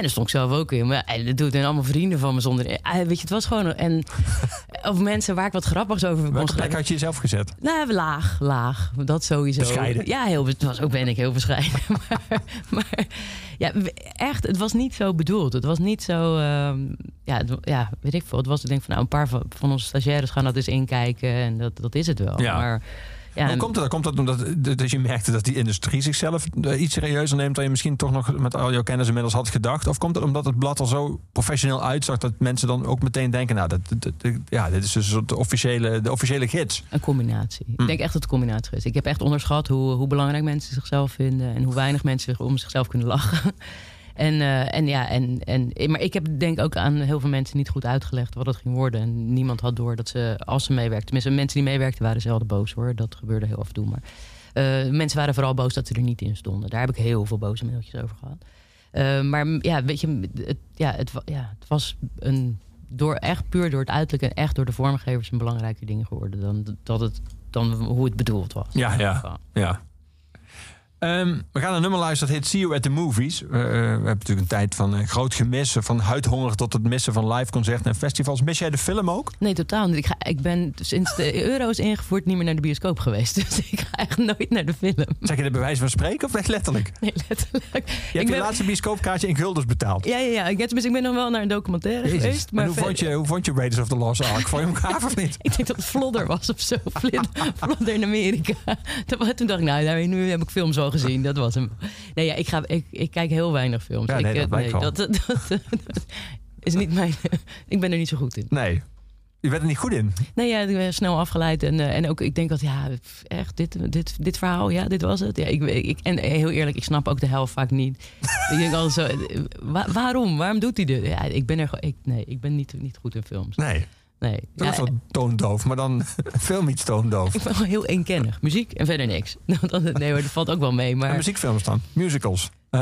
En daar stond ik zelf ook in. Maar ja, dat doet en allemaal vrienden van me zonder. Ah, weet je, het was gewoon. En, of mensen waar ik wat grappigs over Welke plek had je jezelf gezet? Nou, laag, laag. Dat sowieso. Bescheiden. Ja, heel, het was ook ben ik heel bescheiden. maar, maar ja, echt, het was niet zo bedoeld. Het was niet zo. ehm, ja, het- ja, weet ik veel. Het was, ik denk van, nou, een paar van, van onze stagiaires gaan dat eens inkijken. En dat, dat is het wel. Ja. Maar, ja, Hoe komt dat? Komt dat omdat dat je merkte dat die industrie zichzelf eh, iets serieuzer neemt dan je misschien toch nog met al jouw kennis inmiddels had gedacht? Of komt het omdat het blad er zo professioneel uitzag dat mensen dan ook meteen denken, nou, dat, dat- dat- ja, dit is dus de officiële, de officiële gids. Een combinatie. Hm. Ik denk echt dat het een combinatie is. Ik heb echt onderschat hoe, hoe belangrijk mensen zichzelf vinden en hoe weinig mensen om zichzelf kunnen lachen. En, eh, en ja, en, en, maar ik heb denk ook aan heel veel mensen niet goed uitgelegd wat het ging worden. En niemand had door dat ze, als ze meewerkten, tenminste mensen die meewerkten waren zelden boos hoor. Dat gebeurde heel af en toe. Maar eh, mensen waren vooral boos dat ze er niet in stonden. Daar heb ik heel veel boze mailtjes over gehad. Eh, maar ja, weet je, het, ja, het, ja, het was een, door, echt puur door het uiterlijk en echt door de vormgevers een belangrijke ding geworden dan, dat het, dan hoe het bedoeld was. Ja, ja. Ja. Ehm, we gaan een nummer luisteren dat heet See You at the Movies. Eh, we hebben natuurlijk een tijd van eh, groot gemis, van huidhonger tot het missen van live concerten en festivals. Mis jij de film ook? Nee, totaal niet. Ik, ga, ik ben sinds de euro is ingevoerd niet meer naar de bioscoop geweest. Dus ik ga eigenlijk nooit naar de film. Zeg je de bewijs van spreken of echt letterlijk? Nee, letterlijk. Je ik hebt je laatste bioscoopkaartje in guldens betaald. Ja, ja, ja. Ik, tenminste, ik ben nog wel naar een documentaire Jezus. geweest. En Maar hoe, vond je, hoe vond je Raiders of the Lost Ark? Vond je hem gaaf of niet? Ik denk dat het Vlodder was of zo. Vlodder in Amerika. Toen dacht ik, nou, nou, nu heb ik films al gezien. Dat was hem. Nee, ja, ik, ga, ik, ik kijk heel weinig films. Ja, ik, nee, dat eh, wel. dat, dat, dat- dat is niet mijn... Ik ben er niet zo goed in. Nee. Je bent er niet goed in. Nee, ja, ik ben snel afgeleid. En, eh, en ook, ik denk dat, ja, echt, dit, dit, dit verhaal, ja, dit was het. Ja, ik, ik, en heel eerlijk, ik snap ook de helft vaak niet. ik denk altijd zo, eh, wa- waarom? Waarom doet hij dit? Ja, ik ben er ik, nee, ik ben niet, niet goed in films. Nee. Nee. Dat Ja, is wel toondoof, maar dan film iets toondoof. ik ben gewoon heel eenkennig. Muziek en verder niks. Nee hoor, dat valt ook wel mee. En Maar muziekfilms dan? Musicals? Eh,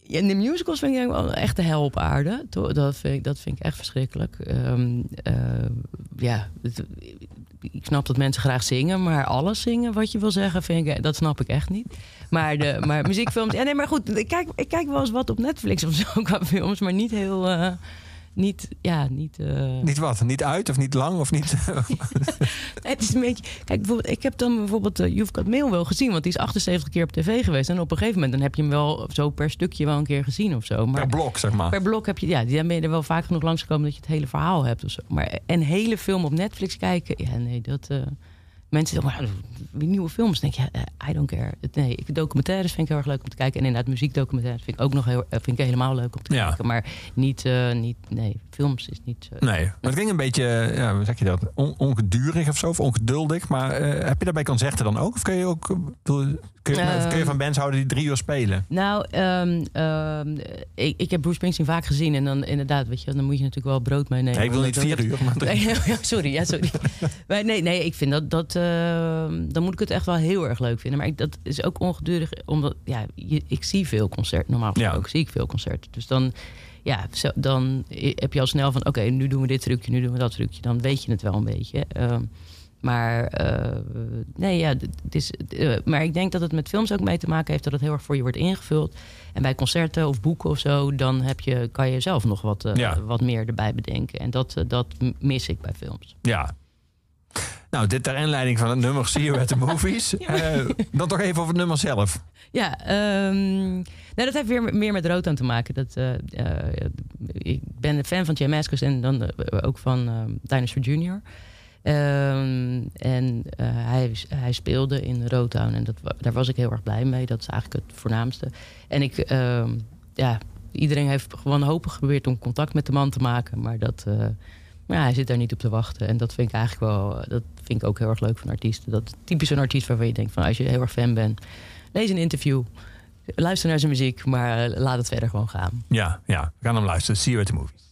ja, de musicals vind ik eigenlijk wel echt de hel op aarde. Dat vind ik, dat vind ik echt verschrikkelijk. Ehm, eh, ja, het- ik snap dat mensen graag zingen, maar alles zingen wat je wil zeggen, vind ik, dat snap ik echt niet. Maar, de, maar muziekfilms, ja, nee, maar goed, ik kijk, ik kijk wel eens wat op Netflix of zo qua films, maar niet heel, eh, niet, ja, niet. eh, niet wat? Niet uit of niet lang of niet? Het is een beetje. Kijk, bijvoorbeeld, ik heb dan bijvoorbeeld uh, You've Got Mail wel gezien, want die is 78 keer op tv geweest. En op een gegeven moment dan heb je hem wel zo per stukje wel een keer gezien of zo. Maar per blok, zeg maar. per blok heb je, ja, dan ben je er wel vaak genoeg langsgekomen dat je het hele verhaal hebt of zo. Maar een hele film op Netflix kijken, ja, nee, dat. eh, mensen zeggen, wie nieuwe films, denk je, I don't care. Nee, ik, documentaires vind ik heel erg leuk om te kijken. En inderdaad, muziekdocumentaires vind ik ook nog heel, eh, vind ik helemaal leuk om te Ja. kijken. Maar niet, eh, niet, nee, films is niet. Nee, maar het ging een beetje, ja, hoe zeg je dat? On- ongedurig of zo, of ongeduldig. Maar eh, heb je daarbij concerten dan ook? Of kun je ook, kun je, Ehm. kun je van bands houden die drie uur spelen? Nou, ehm, ehm, ik, ik heb Bruce Springsteen vaak gezien. En dan inderdaad, weet je, dan moet je natuurlijk wel brood meenemen. Nee, ik wil niet vier uur, maar. Nee, ja, sorry, ja, sorry. maar nee, nee, ik vind dat, dat ehm, dan moet ik het echt wel heel erg leuk vinden. Maar ik, dat is ook ongedurig, omdat, ja, je, ik zie veel concerten. Normaal Ja. gesproken zie ik veel concerten. Dus dan, ja, zo, dan heb je al snel van, oké, nu doen we dit trucje, nu doen we dat trucje. Dan weet je het wel een beetje. Ehm, maar eh, nee, ja, het is, eh, maar ik denk dat het met films ook mee te maken heeft dat het heel erg voor je wordt ingevuld. En bij concerten of boeken of zo, dan heb je, kan je zelf nog wat, eh, Ja. wat meer erbij bedenken. En dat, dat mis ik bij films. Ja. Nou, dit ter inleiding van het nummer See You at the Movies. Eh, dan toch even over het nummer zelf. Ja, ehm, nou, dat heeft weer meer met rood aan te maken. Dat, eh, eh, ik ben een fan van Maskus en dan eh, ook van ehm Dinosaur Jr. Ehm, en hij, hij speelde in Rotown en dat, daar was ik heel erg blij mee. Dat is eigenlijk het voornaamste. En ik, ehm, ja, iedereen heeft gewoon wanhopig geprobeerd om contact met de man te maken. Maar dat, ja, hij zit daar niet op te wachten. En dat vind ik eigenlijk wel, dat vind ik ook heel erg leuk van artiesten. Dat is typisch een artiest waarvan je denkt van als je heel erg fan bent, lees een interview. Luister naar zijn muziek, maar eh, laat het verder gewoon gaan. Ja, ja. We gaan hem luisteren. See You at the Movies.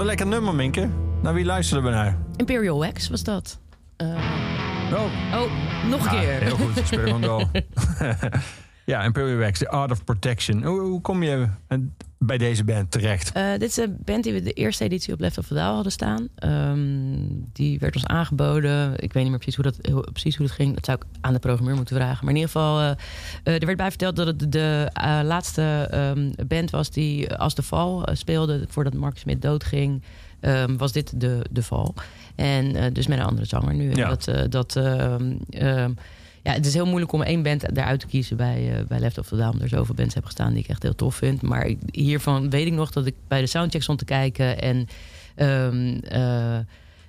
Wat een lekker nummer, Minke. Naar wie luisterden we naar? Imperial Wax was dat. Oh, oh, nog een ja, keer. heel goed. Speel door. ja, Imperial Wax, The Art of Protection. Hoe, hoe kom je eh, bij deze band terecht? Eh, dit is een band die we de eerste editie op Left of the hadden staan. Ehm, die werd ons aangeboden. Ik weet niet meer precies hoe dat, hoe, precies hoe dat ging. Dat zou ik aan de programmeur moeten vragen. Maar in ieder geval, eh, er werd bij verteld dat het de laatste ehm, band was die als de val speelde. Voordat Mark Smit doodging, ehm, was dit de, de val. En dus met een andere zanger nu. Ja. Dat, dat, ja, het is heel moeilijk om één band daaruit te kiezen bij, eh, bij Left of the Down. Omdat er zoveel bands heb gestaan die ik echt heel tof vind. Maar ik- hiervan weet ik nog dat ik bij de soundcheck stond te kijken. En, ehm, eh,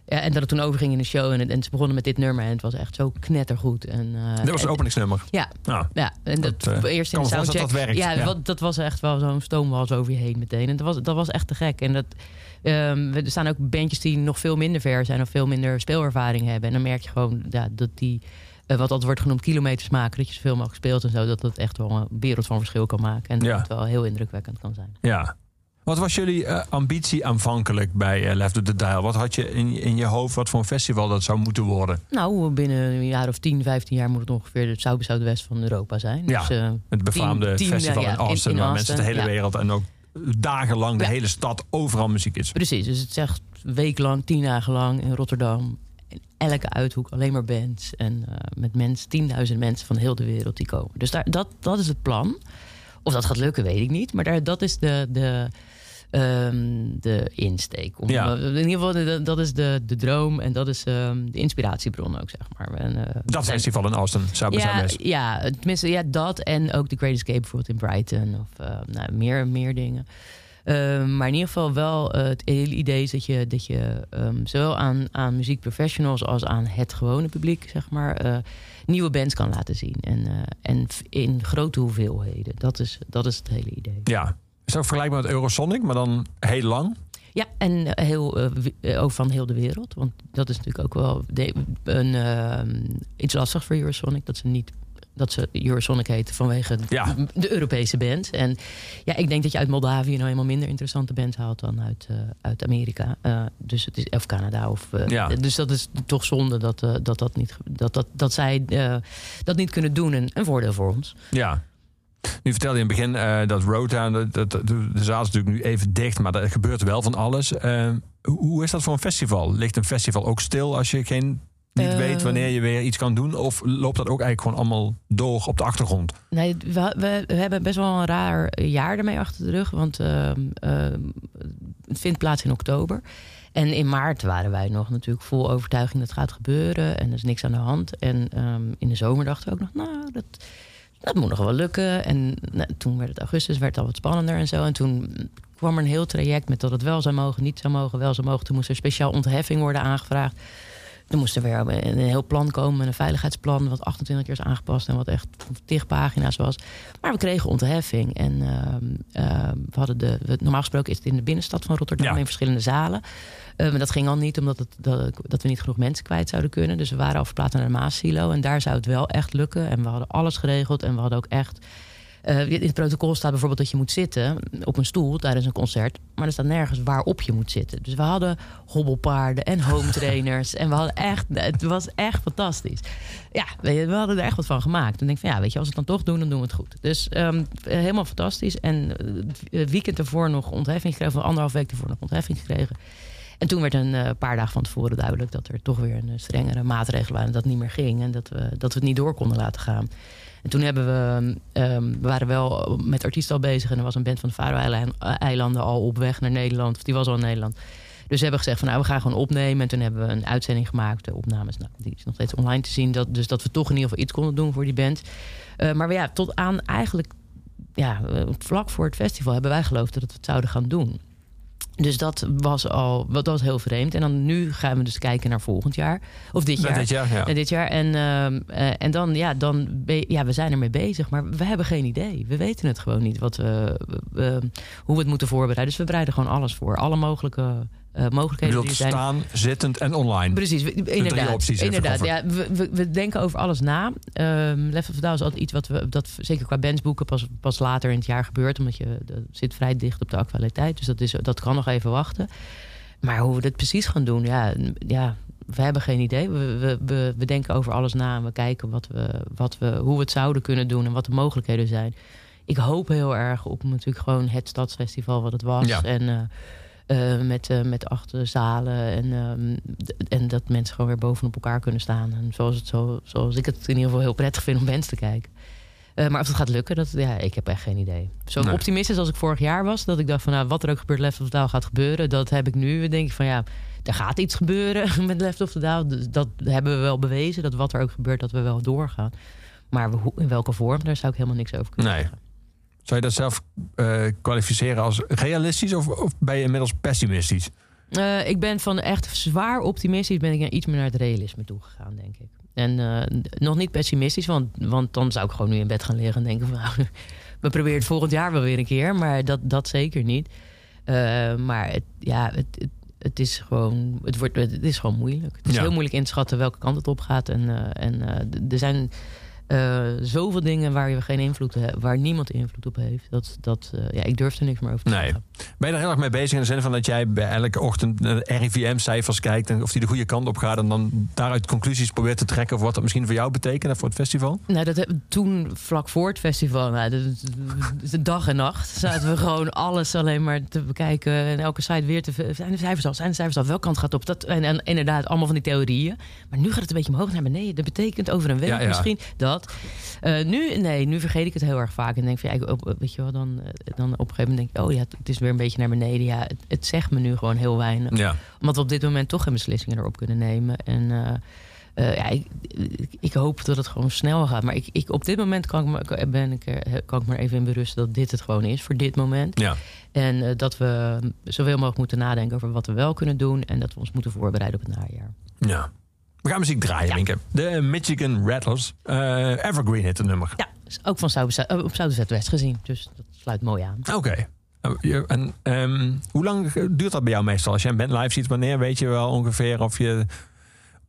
ja, en dat het toen overging in de show. En, en ze begonnen met dit nummer. En het was echt zo knettergoed. En, eh, Dit was het en- openingsnummer. Ja, ja, en dat, Dat, eerst in de soundcheck. dat dat werkt, Ja, ja. Wat, dat was echt wel zo'n stoomwals over je heen meteen. En dat was, dat was echt te gek. En dat, ehm, er staan ook bandjes die nog veel minder ver zijn... of veel minder speelervaring hebben. En dan merk je gewoon ja, dat die... eh, wat altijd wordt genoemd kilometers maken. Dat je zoveel mogelijk speelt en zo. Dat dat echt wel een wereld van verschil kan maken. En dat Ja. het wel heel indrukwekkend kan zijn. ja. Wat was jullie eh, ambitie aanvankelijk bij eh, Left of the Dial? Wat had je in, in je hoofd wat voor een festival dat zou moeten worden? Nou, binnen een jaar of 10, 15 jaar moet het ongeveer het South by West van Europa zijn. Ja, Dus, Het befaamde festival in Austin, in waar Austin, mensen de hele ja. wereld en ook dagenlang de hele stad overal muziek is. Precies, dus het echt weeklang, tien dagen lang in Rotterdam. Elke uithoek alleen maar bands. En eh, met mensen, tienduizend mensen van heel de wereld die komen. Dus daar, dat, dat is het plan. Of dat gaat lukken, weet ik niet. Maar daar, dat is de, de, ehm, de insteek. Om, Ja. In ieder geval, de- dat is de, de droom. En dat is ehm, de inspiratiebron ook, zeg maar. En, eh, Dat en- festival in Austin, by ja, Southwest. ja, tenminste, ja, dat en ook The Great Escape bijvoorbeeld in Brighton of eh, nou, meer, meer dingen. Ehm, maar in ieder geval wel eh, het hele idee is dat je, dat je ehm, zowel aan, aan muziekprofessionals als aan het gewone publiek, zeg maar, eh, nieuwe bands kan laten zien. En, eh, en in grote hoeveelheden. Dat is, dat is het hele idee. Ja. Is ook vergelijkbaar met Eurosonic, maar dan heel lang? Ja, en heel, ook van heel de wereld. Want dat is natuurlijk ook wel de- een, ehm, iets lastig voor Eurosonic. Dat ze niet dat ze Eurosonic heette vanwege Ja. de Europese band. En ja, ik denk dat je uit Moldavië nou helemaal minder interessante bands haalt dan uit, eh, uit Amerika. Eh, dus het is, of Canada. Of, eh, Ja. Dus dat is toch zonde dat, dat, dat, niet, dat, dat, dat zij dat niet kunnen doen. En een voordeel voor ons. Ja. Nu vertelde je in het begin dat Roadtown, dat, de zaal is natuurlijk nu even dicht, maar er gebeurt wel van alles. Hoe is dat voor een festival? Ligt een festival ook stil als je geen, niet Eh. weet wanneer je weer iets kan doen? Of loopt dat ook eigenlijk gewoon allemaal door op de achtergrond? Nee, we, we, we hebben best wel een raar jaar ermee achter de rug. Want ehm, ehm, het vindt plaats in oktober. En in maart waren wij nog natuurlijk vol overtuiging dat het gaat gebeuren. En er is niks aan de hand. En ehm, in de zomer dachten we ook nog, nou, dat, dat moet nog wel lukken. En nou, toen werd het augustus, werd het al wat spannender en zo. En toen kwam er een heel traject met dat het wel zou mogen, niet zou mogen, wel zou mogen. Toen moest er speciaal ontheffing worden aangevraagd. Er moest er weer een, heel plan komen, een veiligheidsplan, wat 28 keer is aangepast en wat echt tig pagina's was. Maar we kregen ontheffing. En ehm, ehm, we hadden de, we- normaal gesproken is het in de binnenstad van Rotterdam Ja. in verschillende zalen. Eh, maar dat ging al niet, omdat het, dat, dat we niet genoeg mensen kwijt zouden kunnen. Dus we waren al verplaatst naar de Maassilo. En daar zou het wel echt lukken. En we hadden alles geregeld. En we hadden ook echt. Eh, in het protocol staat bijvoorbeeld dat je moet zitten op een stoel tijdens een concert. Maar er staat nergens waarop je moet zitten. Dus we hadden hobbelpaarden en home trainers. en we hadden echt. Het was echt fantastisch. Ja, we hadden er echt wat van gemaakt. Toen denk ik van ja, weet je, als we het dan toch doen, dan doen we het goed. Dus ehm, helemaal fantastisch. En eh, het weekend ervoor nog ontheffing gekregen. Of anderhalf week ervoor nog ontheffing gekregen. En toen werd een eh, paar dagen van tevoren duidelijk dat er toch weer een eh, strengere maatregelen waren. En dat het niet meer ging. En dat we, dat we het niet door konden laten gaan. En toen hebben we, ehm, we waren wel met artiesten al bezig. En er was een band van de Faroe-eilanden al op weg naar Nederland. Of die was al in Nederland. Dus we hebben gezegd van nou, we gaan gewoon opnemen. En toen hebben we een uitzending gemaakt. De opnames, nou, die is nog steeds online te zien. Dat, dus dat we toch in ieder geval iets konden doen voor die band. Eh, maar ja, tot aan eigenlijk ja, eh, vlak voor het festival hebben wij geloofd dat we het zouden gaan doen. Dus dat was al dat was heel vreemd. En dan nu gaan we dus kijken naar volgend jaar. Of dit jaar. dit jaar, ja. En dit jaar. En, ehm, eh, en dan, ja, dan ja, we zijn ermee bezig, maar we hebben geen idee. We weten het gewoon niet wat we, we- hoe we het moeten voorbereiden. Dus we bereiden gewoon alles voor. Alle mogelijke eh, Je mogelijkheden die er zijn. staan, zittend en online. Precies, we- inderdaad. opties inderdaad ja, we, we, denken over alles na. Ehm Left of Down is altijd iets wat we, dat zeker qua bandsboeken pas, pas later in het jaar gebeurt. Omdat je dat zit vrij dicht op de actualiteit. Dus dat, is, dat kan nog even wachten. Maar hoe we dit precies gaan doen, ja, ja we hebben geen idee. We, we, we, we denken over alles na en we kijken wat we, wat we, hoe we het zouden kunnen doen en wat de mogelijkheden zijn. Ik hoop heel erg op natuurlijk gewoon het stadsfestival wat het was. Ja. En eh, eh, met, eh, met acht eh, zalen. En, ehm, en dat mensen gewoon weer bovenop elkaar kunnen staan. En zoals, het zo, zoals ik het in ieder geval heel prettig vind om bands te kijken. Eh, maar of het gaat lukken, dat, ja, ik heb echt geen idee. Zo Nee. optimistisch als ik vorig jaar was. Dat ik dacht van nou, wat er ook gebeurt, Left of the Down gaat gebeuren. Dat heb ik nu. denk ik van ja, er gaat iets gebeuren met Left of the Down. Dus dat hebben we wel bewezen. Dat wat er ook gebeurt, dat we wel doorgaan. Maar in welke vorm, daar zou ik helemaal niks over kunnen Nee. zeggen. Zou je dat zelf eh, kwalificeren als realistisch of, of ben je inmiddels pessimistisch? Eh, ik ben van echt zwaar optimistisch ben ik naar iets meer naar het realisme toe gegaan, denk ik. En eh, nog niet pessimistisch, want, want dan zou ik gewoon nu in bed gaan liggen en denken van nou, we proberen het volgend jaar wel weer een keer, maar dat, dat zeker niet. Maar het, ja, het, het, het is gewoon, het, wordt, het is gewoon moeilijk. Het is Ja. heel moeilijk in te schatten welke kant het op gaat. En, en er zijn eh, zoveel dingen waar je geen invloed waar niemand invloed op heeft. Dat, dat, eh, ja, ik durf er niks meer over te Nee. zeggen. Ben je er heel erg mee bezig in de zin van dat jij bij elke ochtend RIVM-cijfers kijkt en of die de goede kant op gaat en dan daaruit conclusies probeert te trekken of wat dat misschien voor jou betekent en voor het festival? Nou, dat toen vlak voor het festival, nou, de, de- de dag en nacht, zaten we gewoon alles alleen maar te bekijken. En elke site weer te. Zijn de cijfers al? Zijn de cijfers al? Welke kant gaat op? Dat, en, en inderdaad, allemaal van die theorieën. Maar nu gaat het een beetje omhoog naar beneden. Dat betekent over een week Ja, ja. misschien dat. Eh, nu, nee, nu vergeet ik het heel erg vaak. En denk van, ja, ik- weet je wel, dan, eh, dan op een gegeven moment denk ik, oh ja, het is weer een beetje naar beneden. Ja, het, het zegt me nu gewoon heel weinig Ja. omdat we op dit moment toch geen beslissingen erop kunnen nemen. En eh, eh, ja, ik, ik, ik hoop dat het gewoon snel gaat. Maar ik, ik, op dit moment kan ik, me, ben ik, er- kan ik me even in berusten dat dit het gewoon is voor dit moment. Ja. En eh, dat we zoveel mogelijk moeten nadenken over wat we wel kunnen doen. En dat we ons moeten voorbereiden op het najaar. ja. We gaan muziek draaien, Winke. De Michigan Rattlers. Eh, Evergreen heet het nummer. Ja, ook van eh, op Zuid-West gezien. Dus dat sluit mooi aan. Oké. En ehm, hoe lang duurt dat bij jou meestal? Als je een band live ziet, wanneer weet je wel ongeveer of je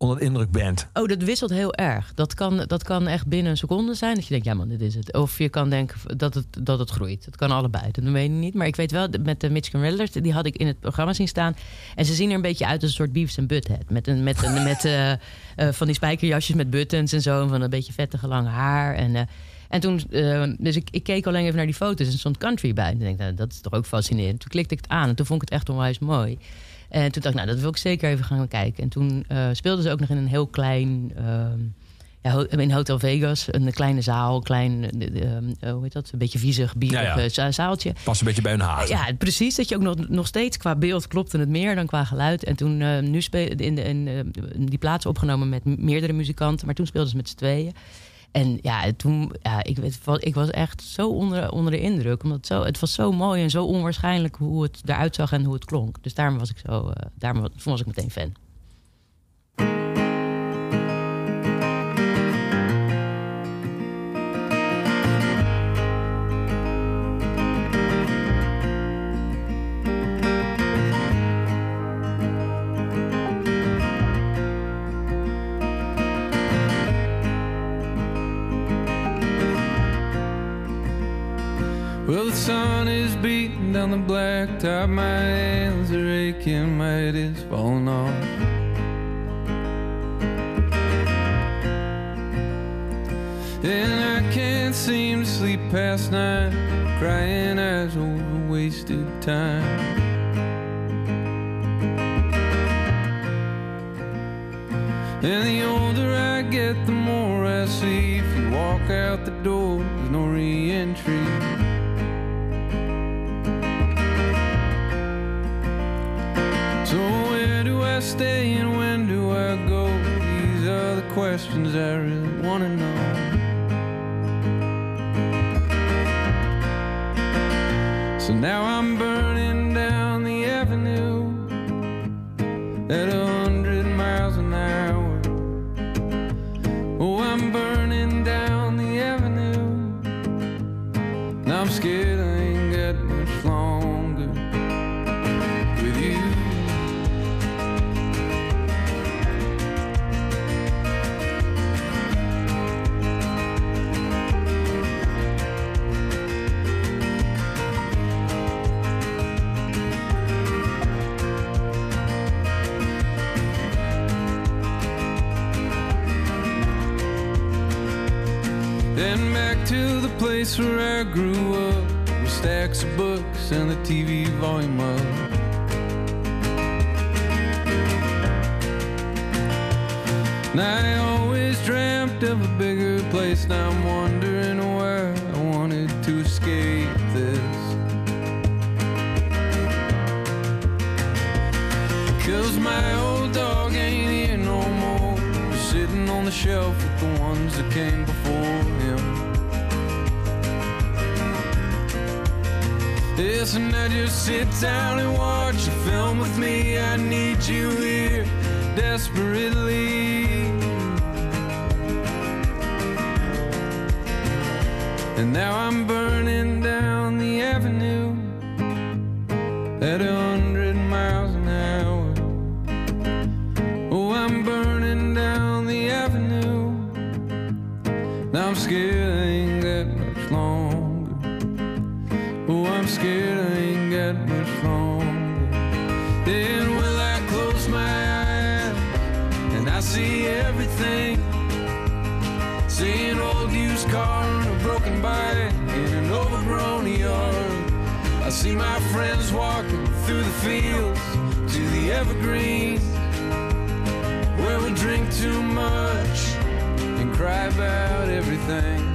onder de indruk bent? Oh, dat wisselt heel erg. Dat kan, dat kan echt binnen een seconde zijn. Dat je denkt, ja man, dit is het. Of je kan denken dat het, dat het groeit. Dat kan allebei. Dat weet ik niet. Maar ik weet wel, met de Michigan Riddlers, die had ik in het programma zien staan. En ze zien er een beetje uit als een soort Beavis en Butthead. Met, een, met, een, met eh, eh, van die spijkerjasjes met buttons en zo. En van een beetje vettige lange haar. En, eh, en toen, eh, dus ik, ik keek alleen even naar die foto's en er stond country bij. En toen denk ik, nou, dat is toch ook fascinerend. Toen klikte ik het aan en toen vond ik het echt onwijs mooi. En toen dacht ik, nou, dat wil ik zeker even gaan kijken. En toen eh, speelden ze ook nog in een heel klein... ehm, ja, in Hotel Vegas, een kleine zaal, klein, eh, ehm, eh, hoe heet dat? Een beetje viezig, bierig Ja, ja. eh, za- zaaltje. Past een beetje bij hun haat. Ja, precies. Dat je ook nog, nog steeds qua beeld klopte het meer dan qua geluid. En toen eh, nu spelen in, de, in, eh, die plaats opgenomen met meerdere muzikanten, maar toen speelden ze met z'n tweeën. En ja, toen, ja, ik, weet, ik was echt zo onder, onder de indruk. Omdat het, zo, het was zo mooi en zo onwaarschijnlijk hoe het eruit zag en hoe het klonk. Dus daarom was ik zo, eh, daarom was ik meteen fan. Well, the sun is beating down the blacktop. My hands are aching, my head is falling off. And I can't seem to sleep past night, crying eyes over wasted time. And the older I get, the more I see. If you walk out the door, there's no re entry. Stay and when do I go? These are the questions I really wanna know. So now I'm And I just sit down and watch a film with me. I need you here desperately. And now I'm burning down the avenue at a hundred miles an hour. Oh, I'm burning down the avenue. Now I'm scared see my friends walking through the fields to the evergreens where we drink too much and cry about everything.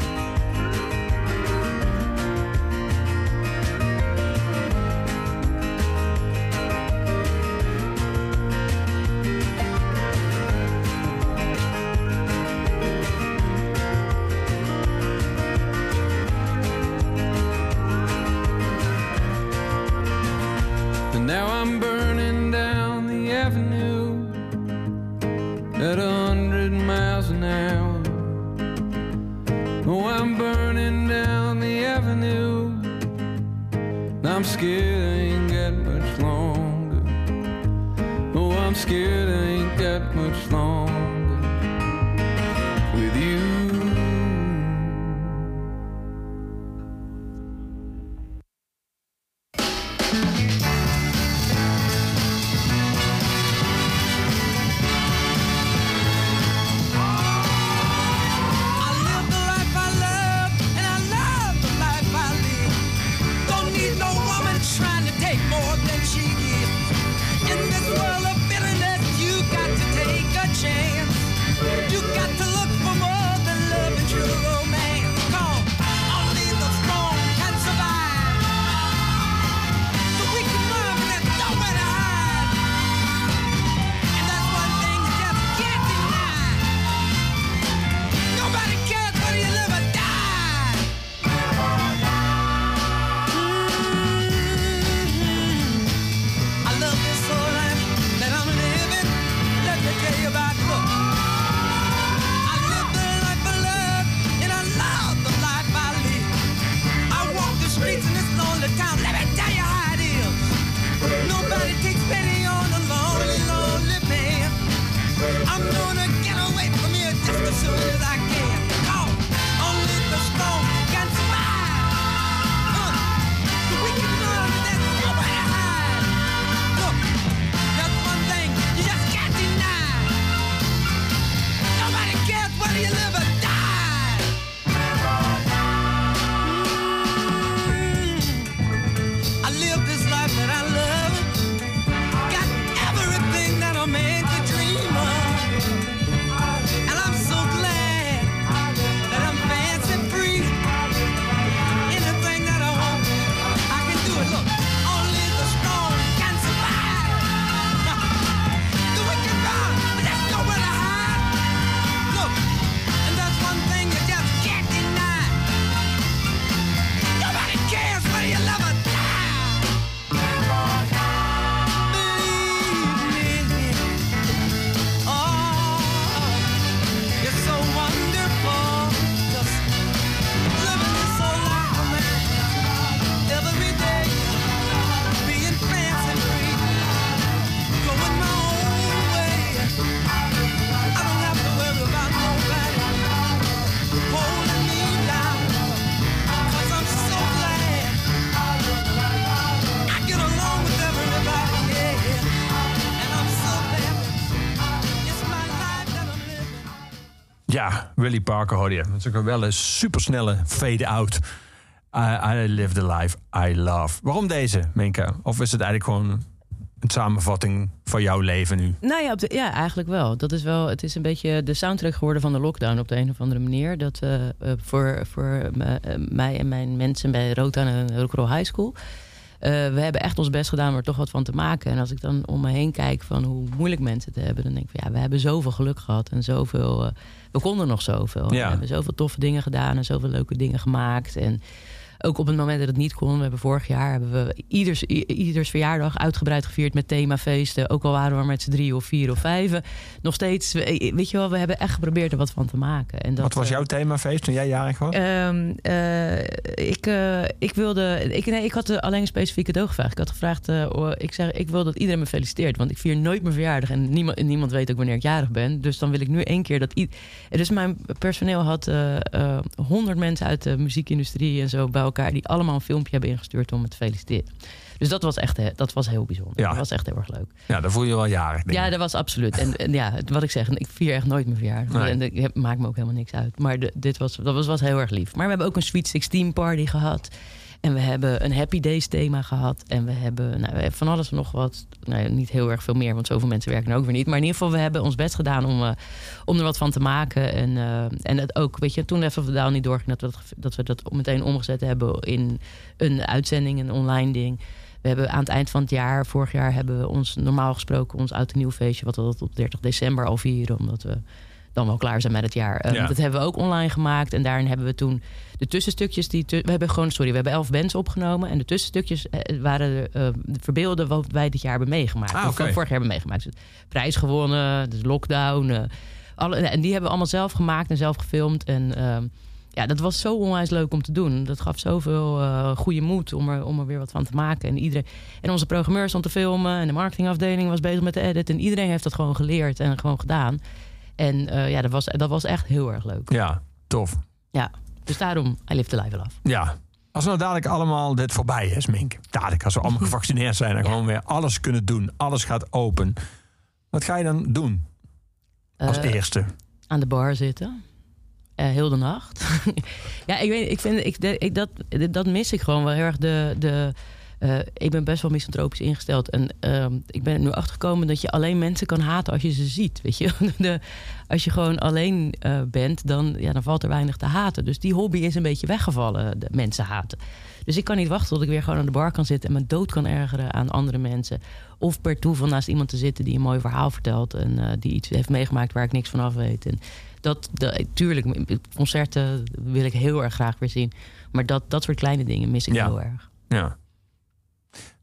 Now I'm Ja, Willie Parker hoorde je. Dat is ook wel een supersnelle fade-out. I, I live the life I love. Waarom deze, Minka? Of is het eigenlijk gewoon een samenvatting van jouw leven nu? Nou ja, ja, eigenlijk wel. Dat is wel. Het is een beetje de soundtrack geworden van de lockdown op de een of andere manier. Dat eh, eh, voor, voor eh, mij en mijn mensen bij Rotan en Rock'n'Roll High School. Eh, we hebben echt ons best gedaan om er toch wat van te maken. En als ik dan om me heen kijk van hoe moeilijk mensen het hebben, dan denk ik van ja, we hebben zoveel geluk gehad en zoveel. eh, we konden nog zoveel. Ja. We hebben zoveel toffe dingen gedaan en zoveel leuke dingen gemaakt. En ook op het moment dat het niet kon. We hebben vorig jaar hebben we ieders, ieders verjaardag uitgebreid gevierd met themafeesten. Ook al waren we met z'n drie of vier of vijven. Nog steeds, we- weet je wel, we hebben echt geprobeerd er wat van te maken. En dat, Wat was eh, jouw themafeest toen jij jarig was? Ehm, eh, ik, eh, ik wilde. Ik, nee, ik had alleen een specifieke cadeau gevraagd. Ik had gevraagd. ik, zeg, ik wil dat iedereen me feliciteert. Want ik vier nooit mijn verjaardag. En niemand, niemand weet ook wanneer ik jarig ben. Dus dan wil ik nu één keer dat. Dus mijn personeel had honderd mensen uit de muziekindustrie en zo bij elkaar. Die allemaal een filmpje hebben ingestuurd om me te feliciteren. Dus dat was echt dat was heel bijzonder. Ja. Dat was echt heel erg leuk. Ja, dan voel je wel jarig. denk Ja, dat was absoluut. En, en ja, wat ik zeg, ik vier echt nooit mijn verjaardag. Nee. En ik heb- maakt me ook helemaal niks uit. Maar de- dit was, dat was, was heel erg lief. Maar we hebben ook een Sweet 16 party gehad. En we hebben een Happy Days thema gehad. En we hebben, nou, we van alles en nog wat. Nou, niet heel erg veel meer, want zoveel mensen werken er ook weer niet. Maar in ieder geval, we hebben ons best gedaan om, eh, om er wat van te maken. En, eh, en het ook, weet je, toen even de Down niet doorging, dat we dat, we dat meteen omgezet hebben in een uitzending, een online ding. We hebben aan het eind van het jaar, vorig jaar, hebben we ons normaal gesproken ons oud en nieuw feestje, wat we dat op 30 december al vieren, omdat we dan wel klaar zijn met het jaar. Eh, Ja. Dat hebben we ook online gemaakt. En daarin hebben we toen de tussenstukjes die. tu- we hebben gewoon, sorry, we hebben elf bands opgenomen. En de tussenstukjes eh, waren eh, de verbeelden wat wij dit jaar hebben meegemaakt. Ah, Of wat vorig jaar hebben meegemaakt. Dus prijs gewonnen, dus lockdown. eh, alle, en die hebben we allemaal zelf gemaakt en zelf gefilmd. En ehm, ja, dat was zo onwijs leuk om te doen. Dat gaf zoveel eh goede moed om er, om er weer wat van te maken. En, iedereen, en onze programmeur stond te filmen. En de marketingafdeling was bezig met de edit. En iedereen heeft dat gewoon geleerd en gewoon gedaan. En eh, ja, dat was, dat was echt heel erg leuk. Ja, tof. Ja, dus daarom, I live the life af. Ja. Als nou dadelijk allemaal dit voorbij is, Mink. Dadelijk, als we allemaal gevaccineerd zijn en gewoon weer alles kunnen doen. Alles gaat open. Wat ga je dan doen als Eh, eerste? aan de bar zitten. Eh, heel de nacht. ja, ik weet, ik vind, ik, ik, dat, dat mis ik gewoon wel heel erg. De, de, eh, ik ben best wel misantropisch ingesteld. En ehm, ik ben er nu achtergekomen dat je alleen mensen kan haten als je ze ziet. Weet je? De, als je gewoon alleen eh, bent, dan, ja, dan valt er weinig te haten. Dus die hobby is een beetje weggevallen, de mensen haten. Dus ik kan niet wachten tot ik weer gewoon aan de bar kan zitten... en me dood kan ergeren aan andere mensen. Of per toeval naast iemand te zitten die een mooi verhaal vertelt... en eh, die iets heeft meegemaakt waar ik niks van af weet. En dat, dat, tuurlijk, concerten wil ik heel erg graag weer zien. Maar dat, dat soort kleine dingen mis ik Ja. heel erg. Ja.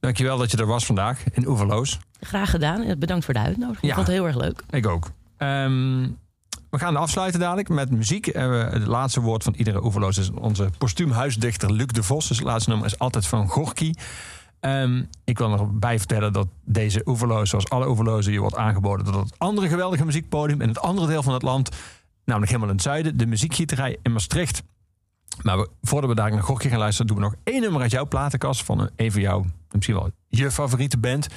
Dankjewel dat je er was vandaag in Oeverloos. Graag gedaan bedankt voor de uitnodiging. Ja, ik vond het heel erg leuk. Ik ook. Ehm, we gaan afsluiten dadelijk met muziek. En het laatste woord van iedere Oeverloos is onze postuumhuisdichter Luc de Vos. Dus het laatste nummer is altijd van Gorky. Ehm, ik wil nog bij vertellen dat deze Oeverloos, zoals alle Oeverlozen, je wordt aangeboden door het andere geweldige muziekpodium in het andere deel van het land. Namelijk helemaal in het zuiden, de muziekgieterij in Maastricht. Maar voordat we daar naar Gokje gaan luisteren, doen we nog één nummer uit jouw platenkast van een, van jouw, misschien wel je favoriete band,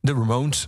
de Ramones.